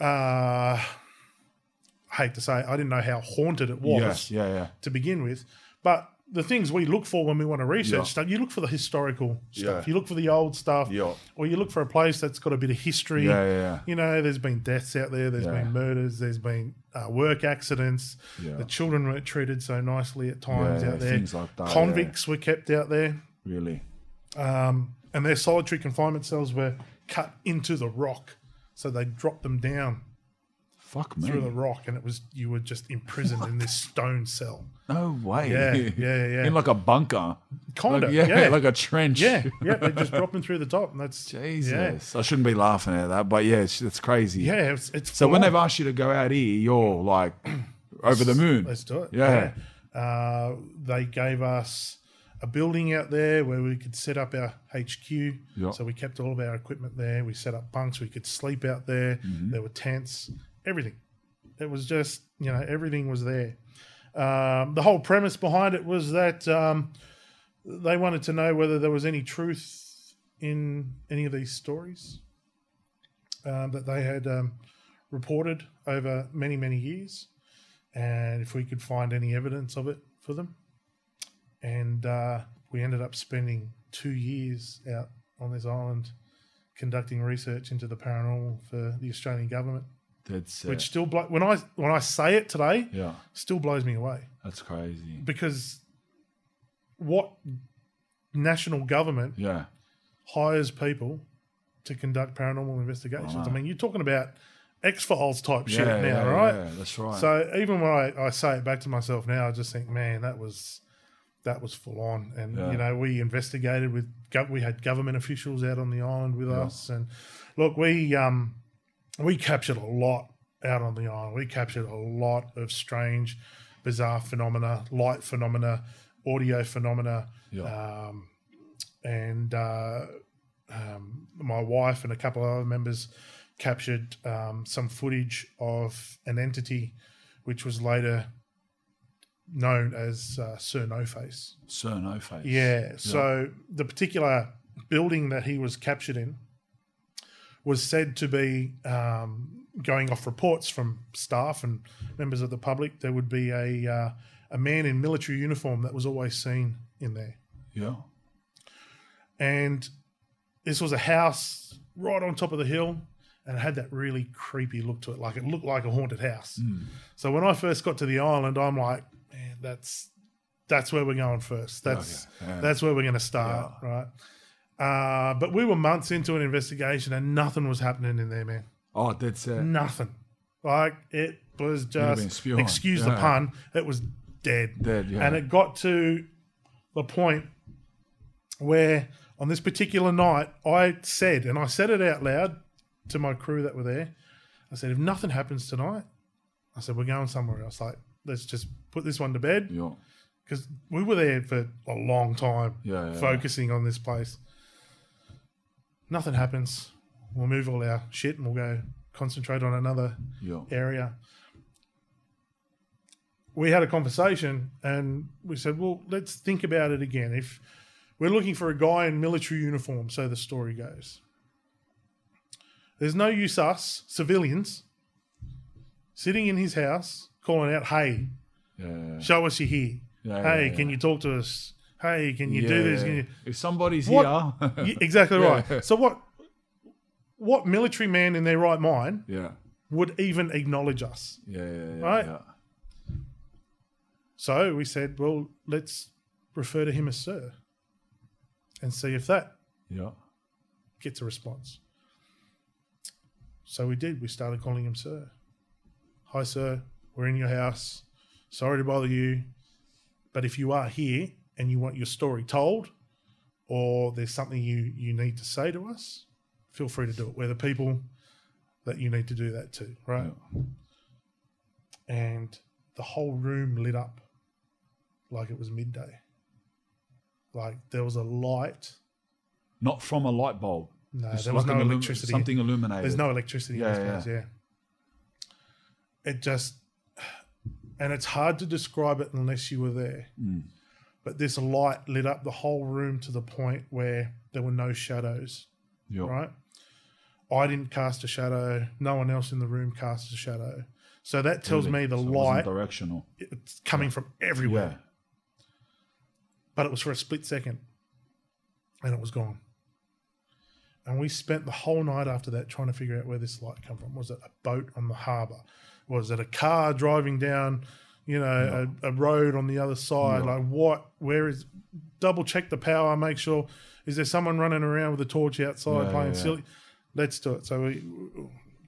uh, hate to say it, I didn't know how haunted it was Yes, yeah, yeah. to begin with. But the things we look for when we want to research Yeah. stuff, you look for the historical stuff. Yeah. You look for the old stuff. Yeah. Or you look for a place that's got a bit of history. Yeah, yeah, yeah. You know, there's been deaths out there, There's been murders, there's been uh, work accidents. Yeah. The children weren't treated so nicely at times out there. things like that, Convicts were kept out there. Really. Um, and their solitary confinement cells were cut into the rock. So they dropped them down Fuck me. through the rock, and it was you were just imprisoned in this stone cell. no way. Yeah, yeah, yeah. In like a bunker. Kind of, Like, yeah, yeah, like a trench. yeah, yeah. They just drop them through the top, and that's Jesus. I shouldn't be laughing at that, but yeah, it's, it's crazy. Yeah, yeah. It's, it's So when they've asked you to go out here, you're like [CLEARS THROAT] over the moon. let's do it. Yeah. Yeah. Uh, they gave us a building out there where we could set up our HQ. Yeah. So we kept all of our equipment there. We set up bunks. We could sleep out there. Mm-hmm. There were tents. Everything. It was just you know everything was there. Um, the whole premise behind it was that um, they wanted to know whether there was any truth in any of these stories um, that they had um, reported over many many years and if we could find any evidence of it for them. And uh, we ended up spending two years out on this island conducting research into the paranormal for the Australian government, That's uh, which still blo- when I when I say it today, yeah, still blows me away that's crazy. because what national government Yeah, hires people to conduct paranormal investigations? I mean, you're talking about X Files type shit yeah, now, yeah, right? Yeah, that's right. So even when I, I say it back to myself now, I just think, man, that was that was full on. And Yeah. you know, we investigated with gov- we had government officials out on the island with Yeah. us, and look, we um we captured a lot out on the island. We captured a lot of strange, bizarre phenomena, light phenomena, audio phenomena, yeah, um, and uh, um, my wife and a couple of other members captured um, some footage of an entity which was later known as uh, Sir No Face. Sir No Face. Yeah. So the particular building that he was captured in was said to be um, going off reports from staff and members of the public. There would be a uh, a man in military uniform that was always seen in there, yeah, and this was a house right on top of the hill. And it had that really creepy look to it, like it looked like a haunted house. So when I first got to the island, I'm like, man, that's that's where we're going first. That's Okay, yeah. that's where we're going to start, right? Uh, but we were months into an investigation and nothing was happening in there, man. Oh, that's uh, Nothing. Like it was just, excuse the pun, it was dead. Dead, yeah. And it got to the point where on this particular night, I said, and I said it out loud to my crew that were there. I said, if nothing happens tonight, I said, we're going somewhere else. Like, let's just put this one to bed yeah, because we were there for a long time Yeah, yeah, focusing on this place. Nothing happens. We'll move all our shit and we'll go concentrate on another area. We had a conversation and we said, well, let's think about it again. If we're looking for a guy in military uniform, so the story goes, there's no use us, civilians, sitting in his house calling out, hey, yeah. show us you're here. Yeah, hey, yeah, can you talk to us? Hey, can you do this? Can you... If somebody's What- here, [LAUGHS] exactly right. So what? What military man in their right mind yeah, would even acknowledge us? yeah, yeah, yeah, Right? So we said, well, let's refer to him as Sir and see if that yeah. gets a response. So we did. We started calling him Sir. Hi, Sir. We're in your house. Sorry to bother you. But if you are here and you want your story told, or there's something you, you need to say to us, feel free to do it. We're the people that you need to do that to, right? And the whole room lit up like it was midday. Like there was a light. Not from a light bulb. No, It's there was like no an illum- electricity. Something illuminated. There's no electricity Yeah, in this place, yeah. It just, and it's hard to describe it unless you were there. Mm. But this light lit up the whole room to the point where there were no shadows, Yeah. right? I didn't cast a shadow. No one else in the room cast a shadow. So that tells Really? me the So light directional. it's coming from everywhere. Yeah. But it was for a split second, and it was gone. And we spent the whole night after that trying to figure out where this light come from. Was it a boat on the harbour? Was it a car driving down, you know, a, a road on the other side? No. Like what? Where is? Double check the power. Make sure. Is there someone running around with a torch outside Yeah, playing yeah, yeah. silly? Let's do it. So we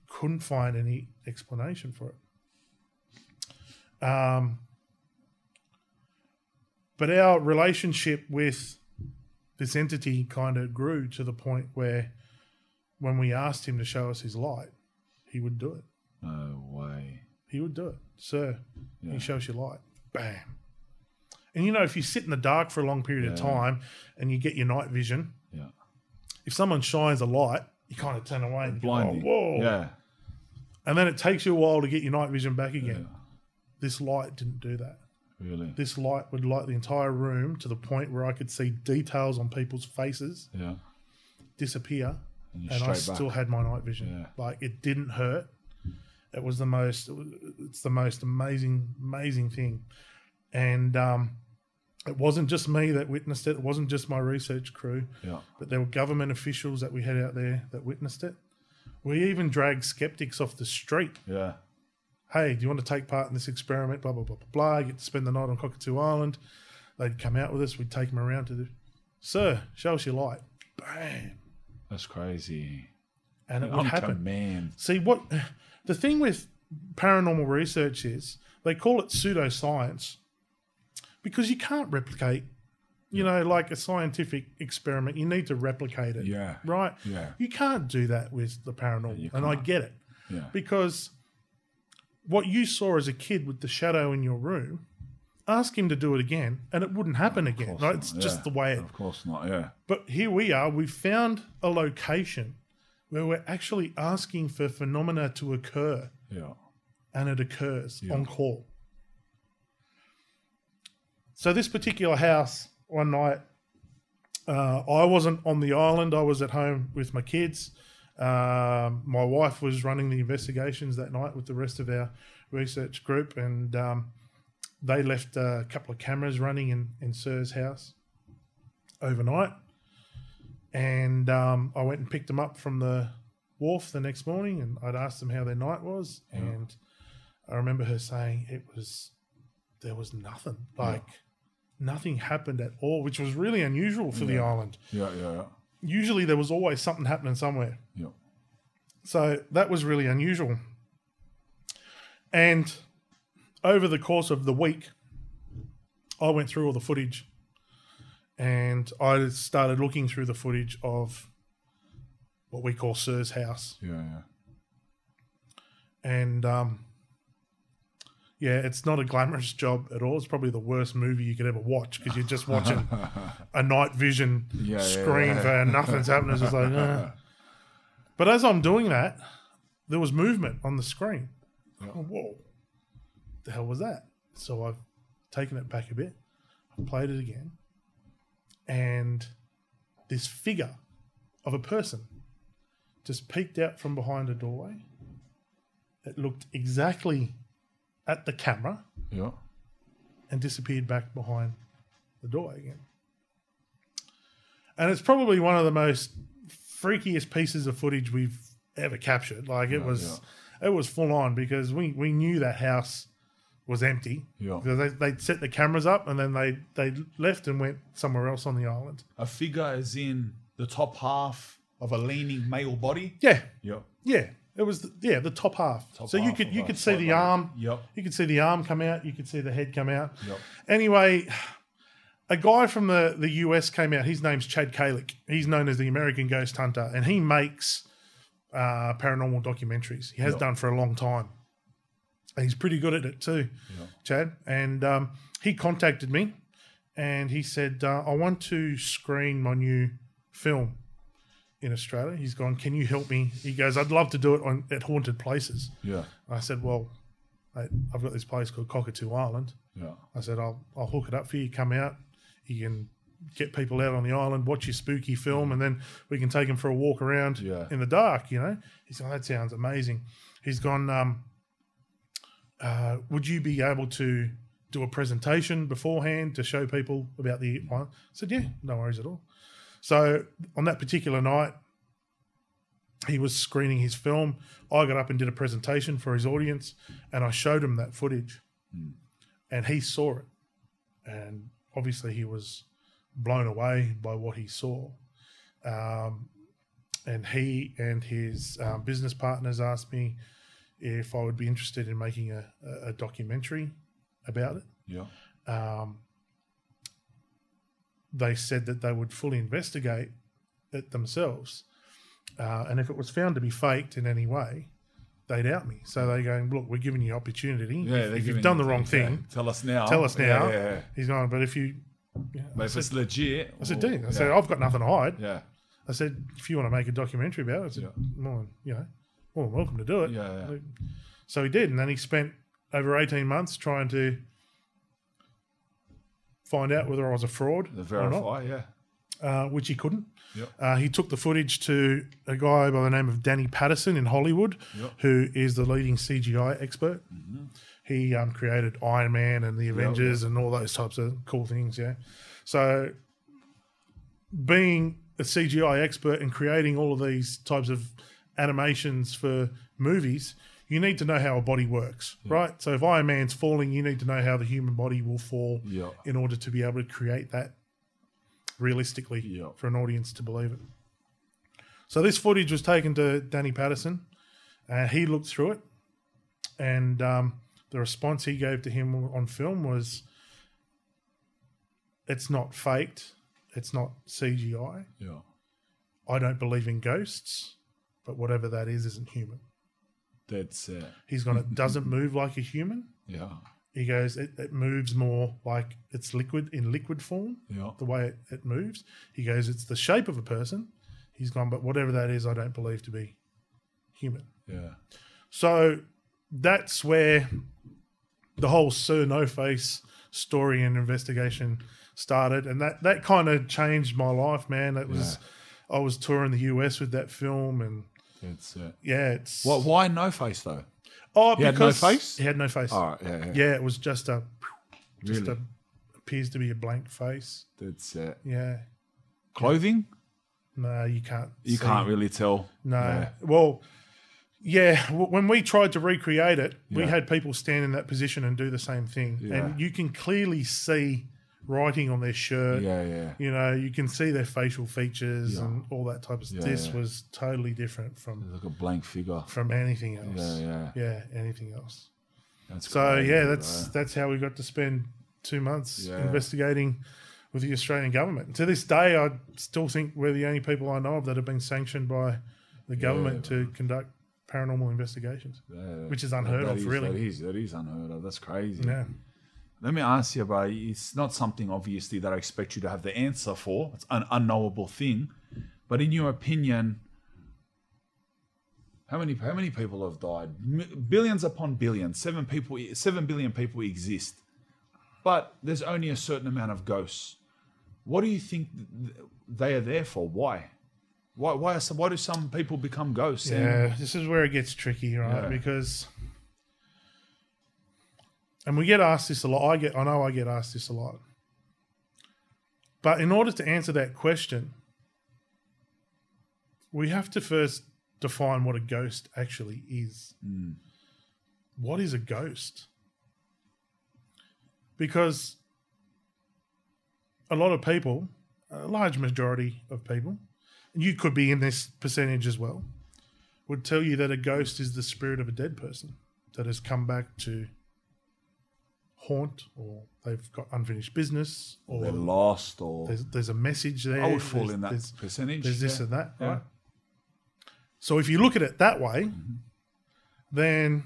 couldn't find any explanation for it. Um, but our relationship with this entity kind of grew to the point where when we asked him to show us his light, he would do it. No way. He would do it. Sir, Yeah. he shows you light. Bam. And you know, if you sit in the dark for a long period of time and you get your night vision, Yeah. if someone shines a light, you kind of turn away and go, oh, whoa. Yeah. And then it takes you a while to get your night vision back again. Yeah. This light didn't do that. Really. This light would light the entire room to the point where I could see details on people's faces Yeah. disappear, And and I straight still had my night vision. Yeah. Like it didn't hurt. It was the most. It's the most amazing, amazing thing, and um, it wasn't just me that witnessed it. It wasn't just my research crew, Yeah. but there were government officials that we had out there that witnessed it. We even dragged skeptics off the street Yeah. hey, do you want to take part in this experiment? Blah, blah, blah, blah, blah. Get to spend the night on Cockatoo Island. They'd come out with us. We'd take them around to the, sir, show us your light. Bam. That's crazy. And it would On happen. Man. See, what the thing with paranormal research is they call it pseudoscience because you can't replicate, you know, like a scientific experiment. You need to replicate it. Yeah. Right? Yeah. You can't do that with the paranormal. and I get it. Yeah. because what you saw as a kid with the shadow in your room, ask him to do it again, and it wouldn't happen again. Right? It's just the way it. Of course not. Yeah. But here we are. We found a location where we're actually asking for phenomena to occur, Yeah. and it occurs Yeah. on call. So this particular house, one night, uh, I wasn't on the island. I was at home with my kids. Um, my wife was running the investigations that night with the rest of our research group, and um, they left a couple of cameras running in, in Sir's house overnight. And um, I went and picked them up from the wharf the next morning, and I'd asked them how their night was, and I remember her saying it was there was nothing like nothing happened at all, which was really unusual for the island. Yeah. Yeah. Yeah. Usually there was always something happening somewhere. Yeah. So that was really unusual. And over the course of the week, I went through all the footage and I started looking through the footage of what we call Sir's house. Yeah. Yeah. And um, yeah, it's not a glamorous job at all. It's probably the worst movie you could ever watch because you're just watching [LAUGHS] a night vision Yeah, yeah, screen yeah. for nothing's happening. It's just like, uh. [LAUGHS] but as I'm doing that, there was movement on the screen. Oh, whoa, the hell was that? So I've taken it back a bit, I've played it again, and this figure of a person just peeked out from behind a doorway. It looked exactly at the camera Yeah. and disappeared back behind the doorway again. And it's probably one of the most freakiest pieces of footage we've ever captured. Like it Yeah, was, it was full on because we we knew that house was empty. Yeah. Because they they set the cameras up and then they they left and went somewhere else on the island. A figure is in the top half of a leaning male body. Yeah, Yep. yeah. It was the, yeah the top half. Top so you could you could see the body. arm. Yep. You could see the arm come out. You could see the head come out. Yep. Anyway, a guy from the, the US came out. His name's Chad Calek. He's known as the American Ghost Hunter, and he makes uh, paranormal documentaries. He has Yeah. done for a long time. He's pretty good at it too, Yeah. Chad. And um, he contacted me, and he said, uh, "I want to screen my new film in Australia." He's gone. Can you help me? He goes, "I'd love to do it on at haunted places." Yeah. I said, "Well, I've got this place called Cockatoo Island." Yeah. I said, I'll, I'll hook it up for you. Come out. You can get people out on the island, watch your spooky film, and then we can take them for a walk around Yeah. in the dark, you know? He's gone, that sounds amazing. He's gone, um, uh, would you be able to do a presentation beforehand to show people about the I said, yeah, no worries at all. So on that particular night, he was screening his film. I got up and did a presentation for his audience, and I showed him that footage, and he saw it, and obviously he was blown away by what he saw. Um, and he and his um, business partners asked me if I would be interested in making a, a- documentary about it. Yeah. Um, they said that they would fully investigate it themselves, uh, and if it was found to be faked in any way, they'd out me. So they're going, look, we're giving you opportunity. Yeah. if, you've done the wrong yeah, thing, Tell us now. tell us now. Yeah. yeah. He's going, but if you, yeah, But I if said, it's legit, I said, well, dude, I yeah. said, I've got nothing to hide. yeah. I said, if you want to make a documentary about it, I said, Yeah. more than, you know, than welcome to do it. Yeah, yeah. So he did, and then he spent over eighteen months trying to find out whether I was a fraud The or not, verify. Yeah. uh, which he couldn't. Yep. Uh, he took the footage to a guy by the name of Danny Patterson in Hollywood, Yep. who is the leading CGI expert. He um, created Iron Man and the Avengers and all those types of cool things. Yeah. So, being a CGI expert and creating all of these types of animations for movies, you need to know how a body works, right? So, if Iron Man's falling, you need to know how the human body will fall Yeah. in order to be able to create that realistically Yeah. for an audience to believe it. So this footage was taken to Danny Patterson, and he looked through it, and um, the response he gave to him on film was, "It's not faked, it's not CGI. Yeah. I don't believe in ghosts, but whatever that is isn't human." That's it. He's gone. [LAUGHS] It doesn't move like a human. Yeah. He goes. It, it moves more like it's liquid in liquid form. Yeah. the way it, it moves. He goes, it's the shape of a person. He's gone, but whatever that is, I don't believe to be human. Yeah. So that's where the whole Sir No Face story and investigation started, and that that kind of changed my life, man. It was I was touring the US with that film, and That's it. Uh, yeah, it's What? Why no face though? oh He had no because face? He had no face. All right. Yeah. Yeah. Yeah, it was just a just Really? a appears to be a blank face. That's it. Yeah, Clothing? no, you can't. You see. can't really tell. No. Yeah. Well, yeah. When we tried to recreate it, we had people stand in that position and do the same thing, and you can clearly see writing on their shirt. Yeah. Yeah. You know, you can see their facial features Yeah. and all that type of stuff. Yeah, this yeah. was totally different from Like a blank figure. from anything else. Yeah. Yeah. Yeah, anything else. That's So crazy, yeah, that's bro. that's how we got to spend two months investigating with the Australian government. And to this day, I still think we're the only people I know of that have been sanctioned by the government to conduct paranormal investigations, Yeah. which is unheard That of, is- really. That is, that is unheard of. That's crazy. Yeah. Let me ask you, bro. It's not something obviously that I expect you to have the answer for. It's an unknowable thing. But in your opinion, how many how many people have died? Billions upon billions. Seven people. Seven billion people exist, but there's only a certain amount of ghosts. What do you think they are there for? Why? Why? Why? Are some, why do some people become ghosts? And- Yeah, this is where it gets tricky, right? Yeah. Because, and we get asked this a lot. I get, I know, I get asked this a lot. But in order to answer that question, we have to first define what a ghost actually is. Mm. What is a ghost? Because a lot of people, a large majority of people, and you could be in this percentage as well, would tell you that a ghost is the spirit of a dead person that has come back to haunt or they've got unfinished business or they're lost, or there's, there's a message there. I would fall there's, in that There's, percentage. there's this yeah. and that, Yeah. right? So if you look at it that way, Mm-hmm. then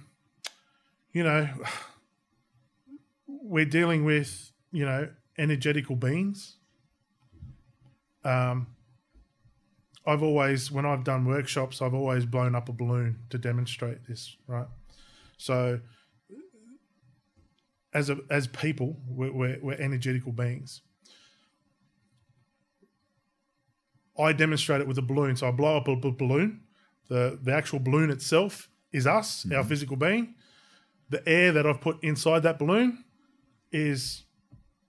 you know [SIGHS] we're dealing with you know energetical beings. Um, I've always, when I've done workshops, I've always blown up a balloon to demonstrate this, right? So, as a, as people, we're, we're, we're energetical beings. I demonstrate it with a balloon. So I blow up a balloon. The the actual balloon itself is us, mm-hmm. our physical being. the air that I've put inside that balloon is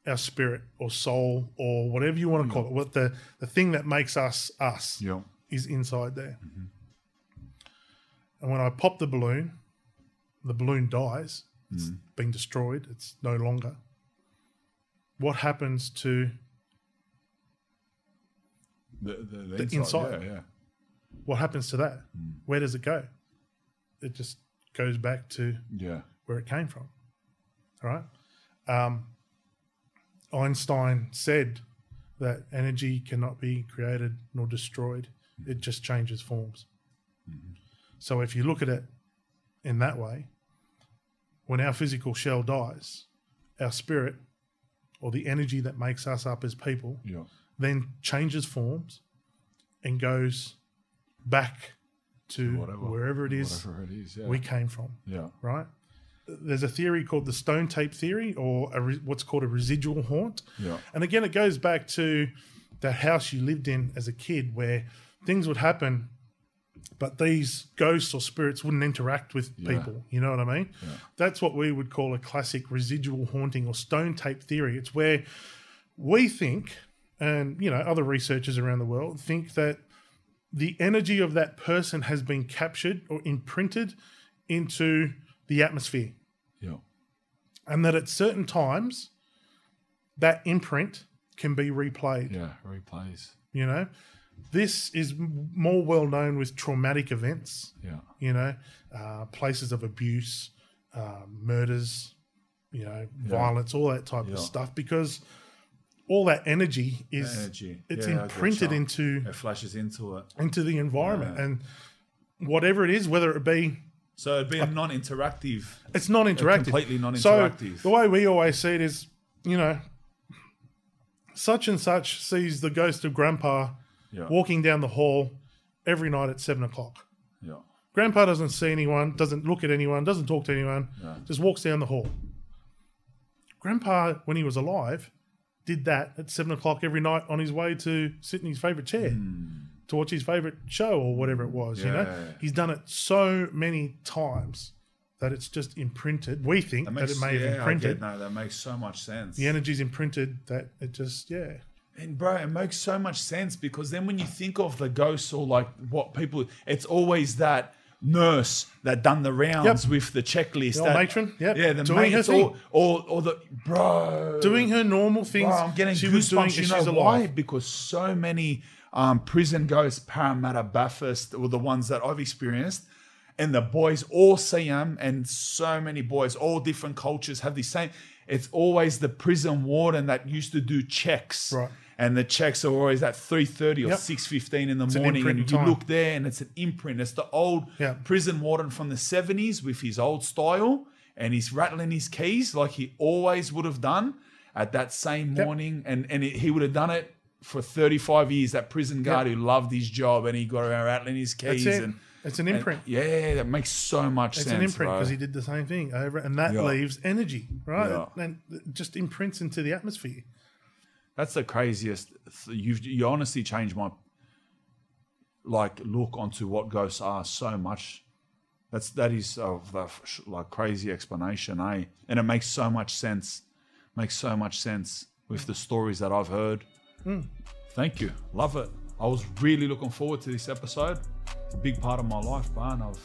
our spirit or soul or whatever you want to mm. call it. What the the thing that makes us us Yeah. is inside there. Mm-hmm. And when I pop the balloon, the balloon dies. It's mm. been destroyed. It's no longer. What happens to The, the, the, inside. Yeah, yeah. what happens to that? Mm. Where does it go? It just goes back to Yeah. where it came from. All right. Um, Einstein said that energy cannot be created nor destroyed, mm. it just changes forms. Mm-hmm. So if you look at it in that way, when our physical shell dies, our spirit or the energy that makes us up as people Yeah. then changes forms and goes back to Whatever. wherever it is Whatever it is. Yeah. we came from yeah. right? There's a theory called the stone tape theory, or a re- what's called a residual haunt. Yeah. And again, it goes back to that house you lived in as a kid, where things would happen, but these ghosts or spirits wouldn't interact with Yeah. people. You know what I mean? Yeah. That's what we would call a classic residual haunting or stone tape theory. It's where we think, and you know, other researchers around the world think that the energy of that person has been captured or imprinted into the atmosphere Yeah. and that at certain times that imprint can be replayed Yeah. Replays. you know this is m- more well known with traumatic events Yeah. you know uh, places of abuse uh, murders you know violence all that type Yeah. of stuff because all that energy is Energy. it's Yeah, imprinted into It flashes into it. into the environment Yeah. and whatever it is whether it be So it'd be a non-interactive. It's non-interactive. completely non-interactive. So the way we always see it is, you know, such and such sees the ghost of Grandpa Yeah. walking down the hall every night at seven o'clock. Yeah. Grandpa doesn't see anyone, doesn't look at anyone, doesn't talk to anyone, Yeah. just walks down the hall. Grandpa, when he was alive, did that at seven o'clock every night on his way to sit in his favorite chair hmm. to watch his favorite show or whatever it was. You know. He's done it so many times that it's just imprinted. We think that, it may have yeah, I imprinted. no, that makes so much sense. The energy's imprinted that it just yeah. And bro, it makes so much sense because then when you think of the ghosts or like what people, it's always that nurse that done the rounds Yep. with the checklist. The that, matron, yep, yeah, the doing her thing. all, or or the bro Doing her normal things. Bro, I'm getting she was doing goosebumps. You know she's why? alive. Because so many um, prison ghosts, Parramatta, Bathurst, were the ones that I've experienced, and the boys all see them, and so many boys, all different cultures, have the same. It's always the prison warden that used to do checks, Right. And the checks are always at three thirty or Yep. six fifteen in the an morning, imprint and you time. look there, and it's an imprint. It's the old Yeah. prison warden from the seventies with his old style, and he's rattling his keys like he always would have done at that same Yep. morning, and and it, he would have done it for thirty five years. That prison guard who loved his job, and he got around rattling his keys, it. and it's an and- imprint. yeah, that makes so much It's sense. It's an imprint because he did the same thing over, and that Yeah. leaves energy, right? Yeah. And it just imprints into the atmosphere. That's the craziest. th- You've you honestly changed my like look onto what ghosts are so much. That's that is of the like crazy explanation, eh? And it makes so much sense. Makes so much sense with the stories that I've heard. Thank you, love it. I was really looking forward to this episode. It's a big part of my life, bro, and I've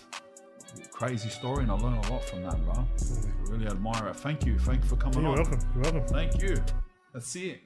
crazy story, and I learned a lot from that, bro. I really admire it. Thank you, thank you for coming on. You're on. welcome. You're welcome. Thank you. That's it.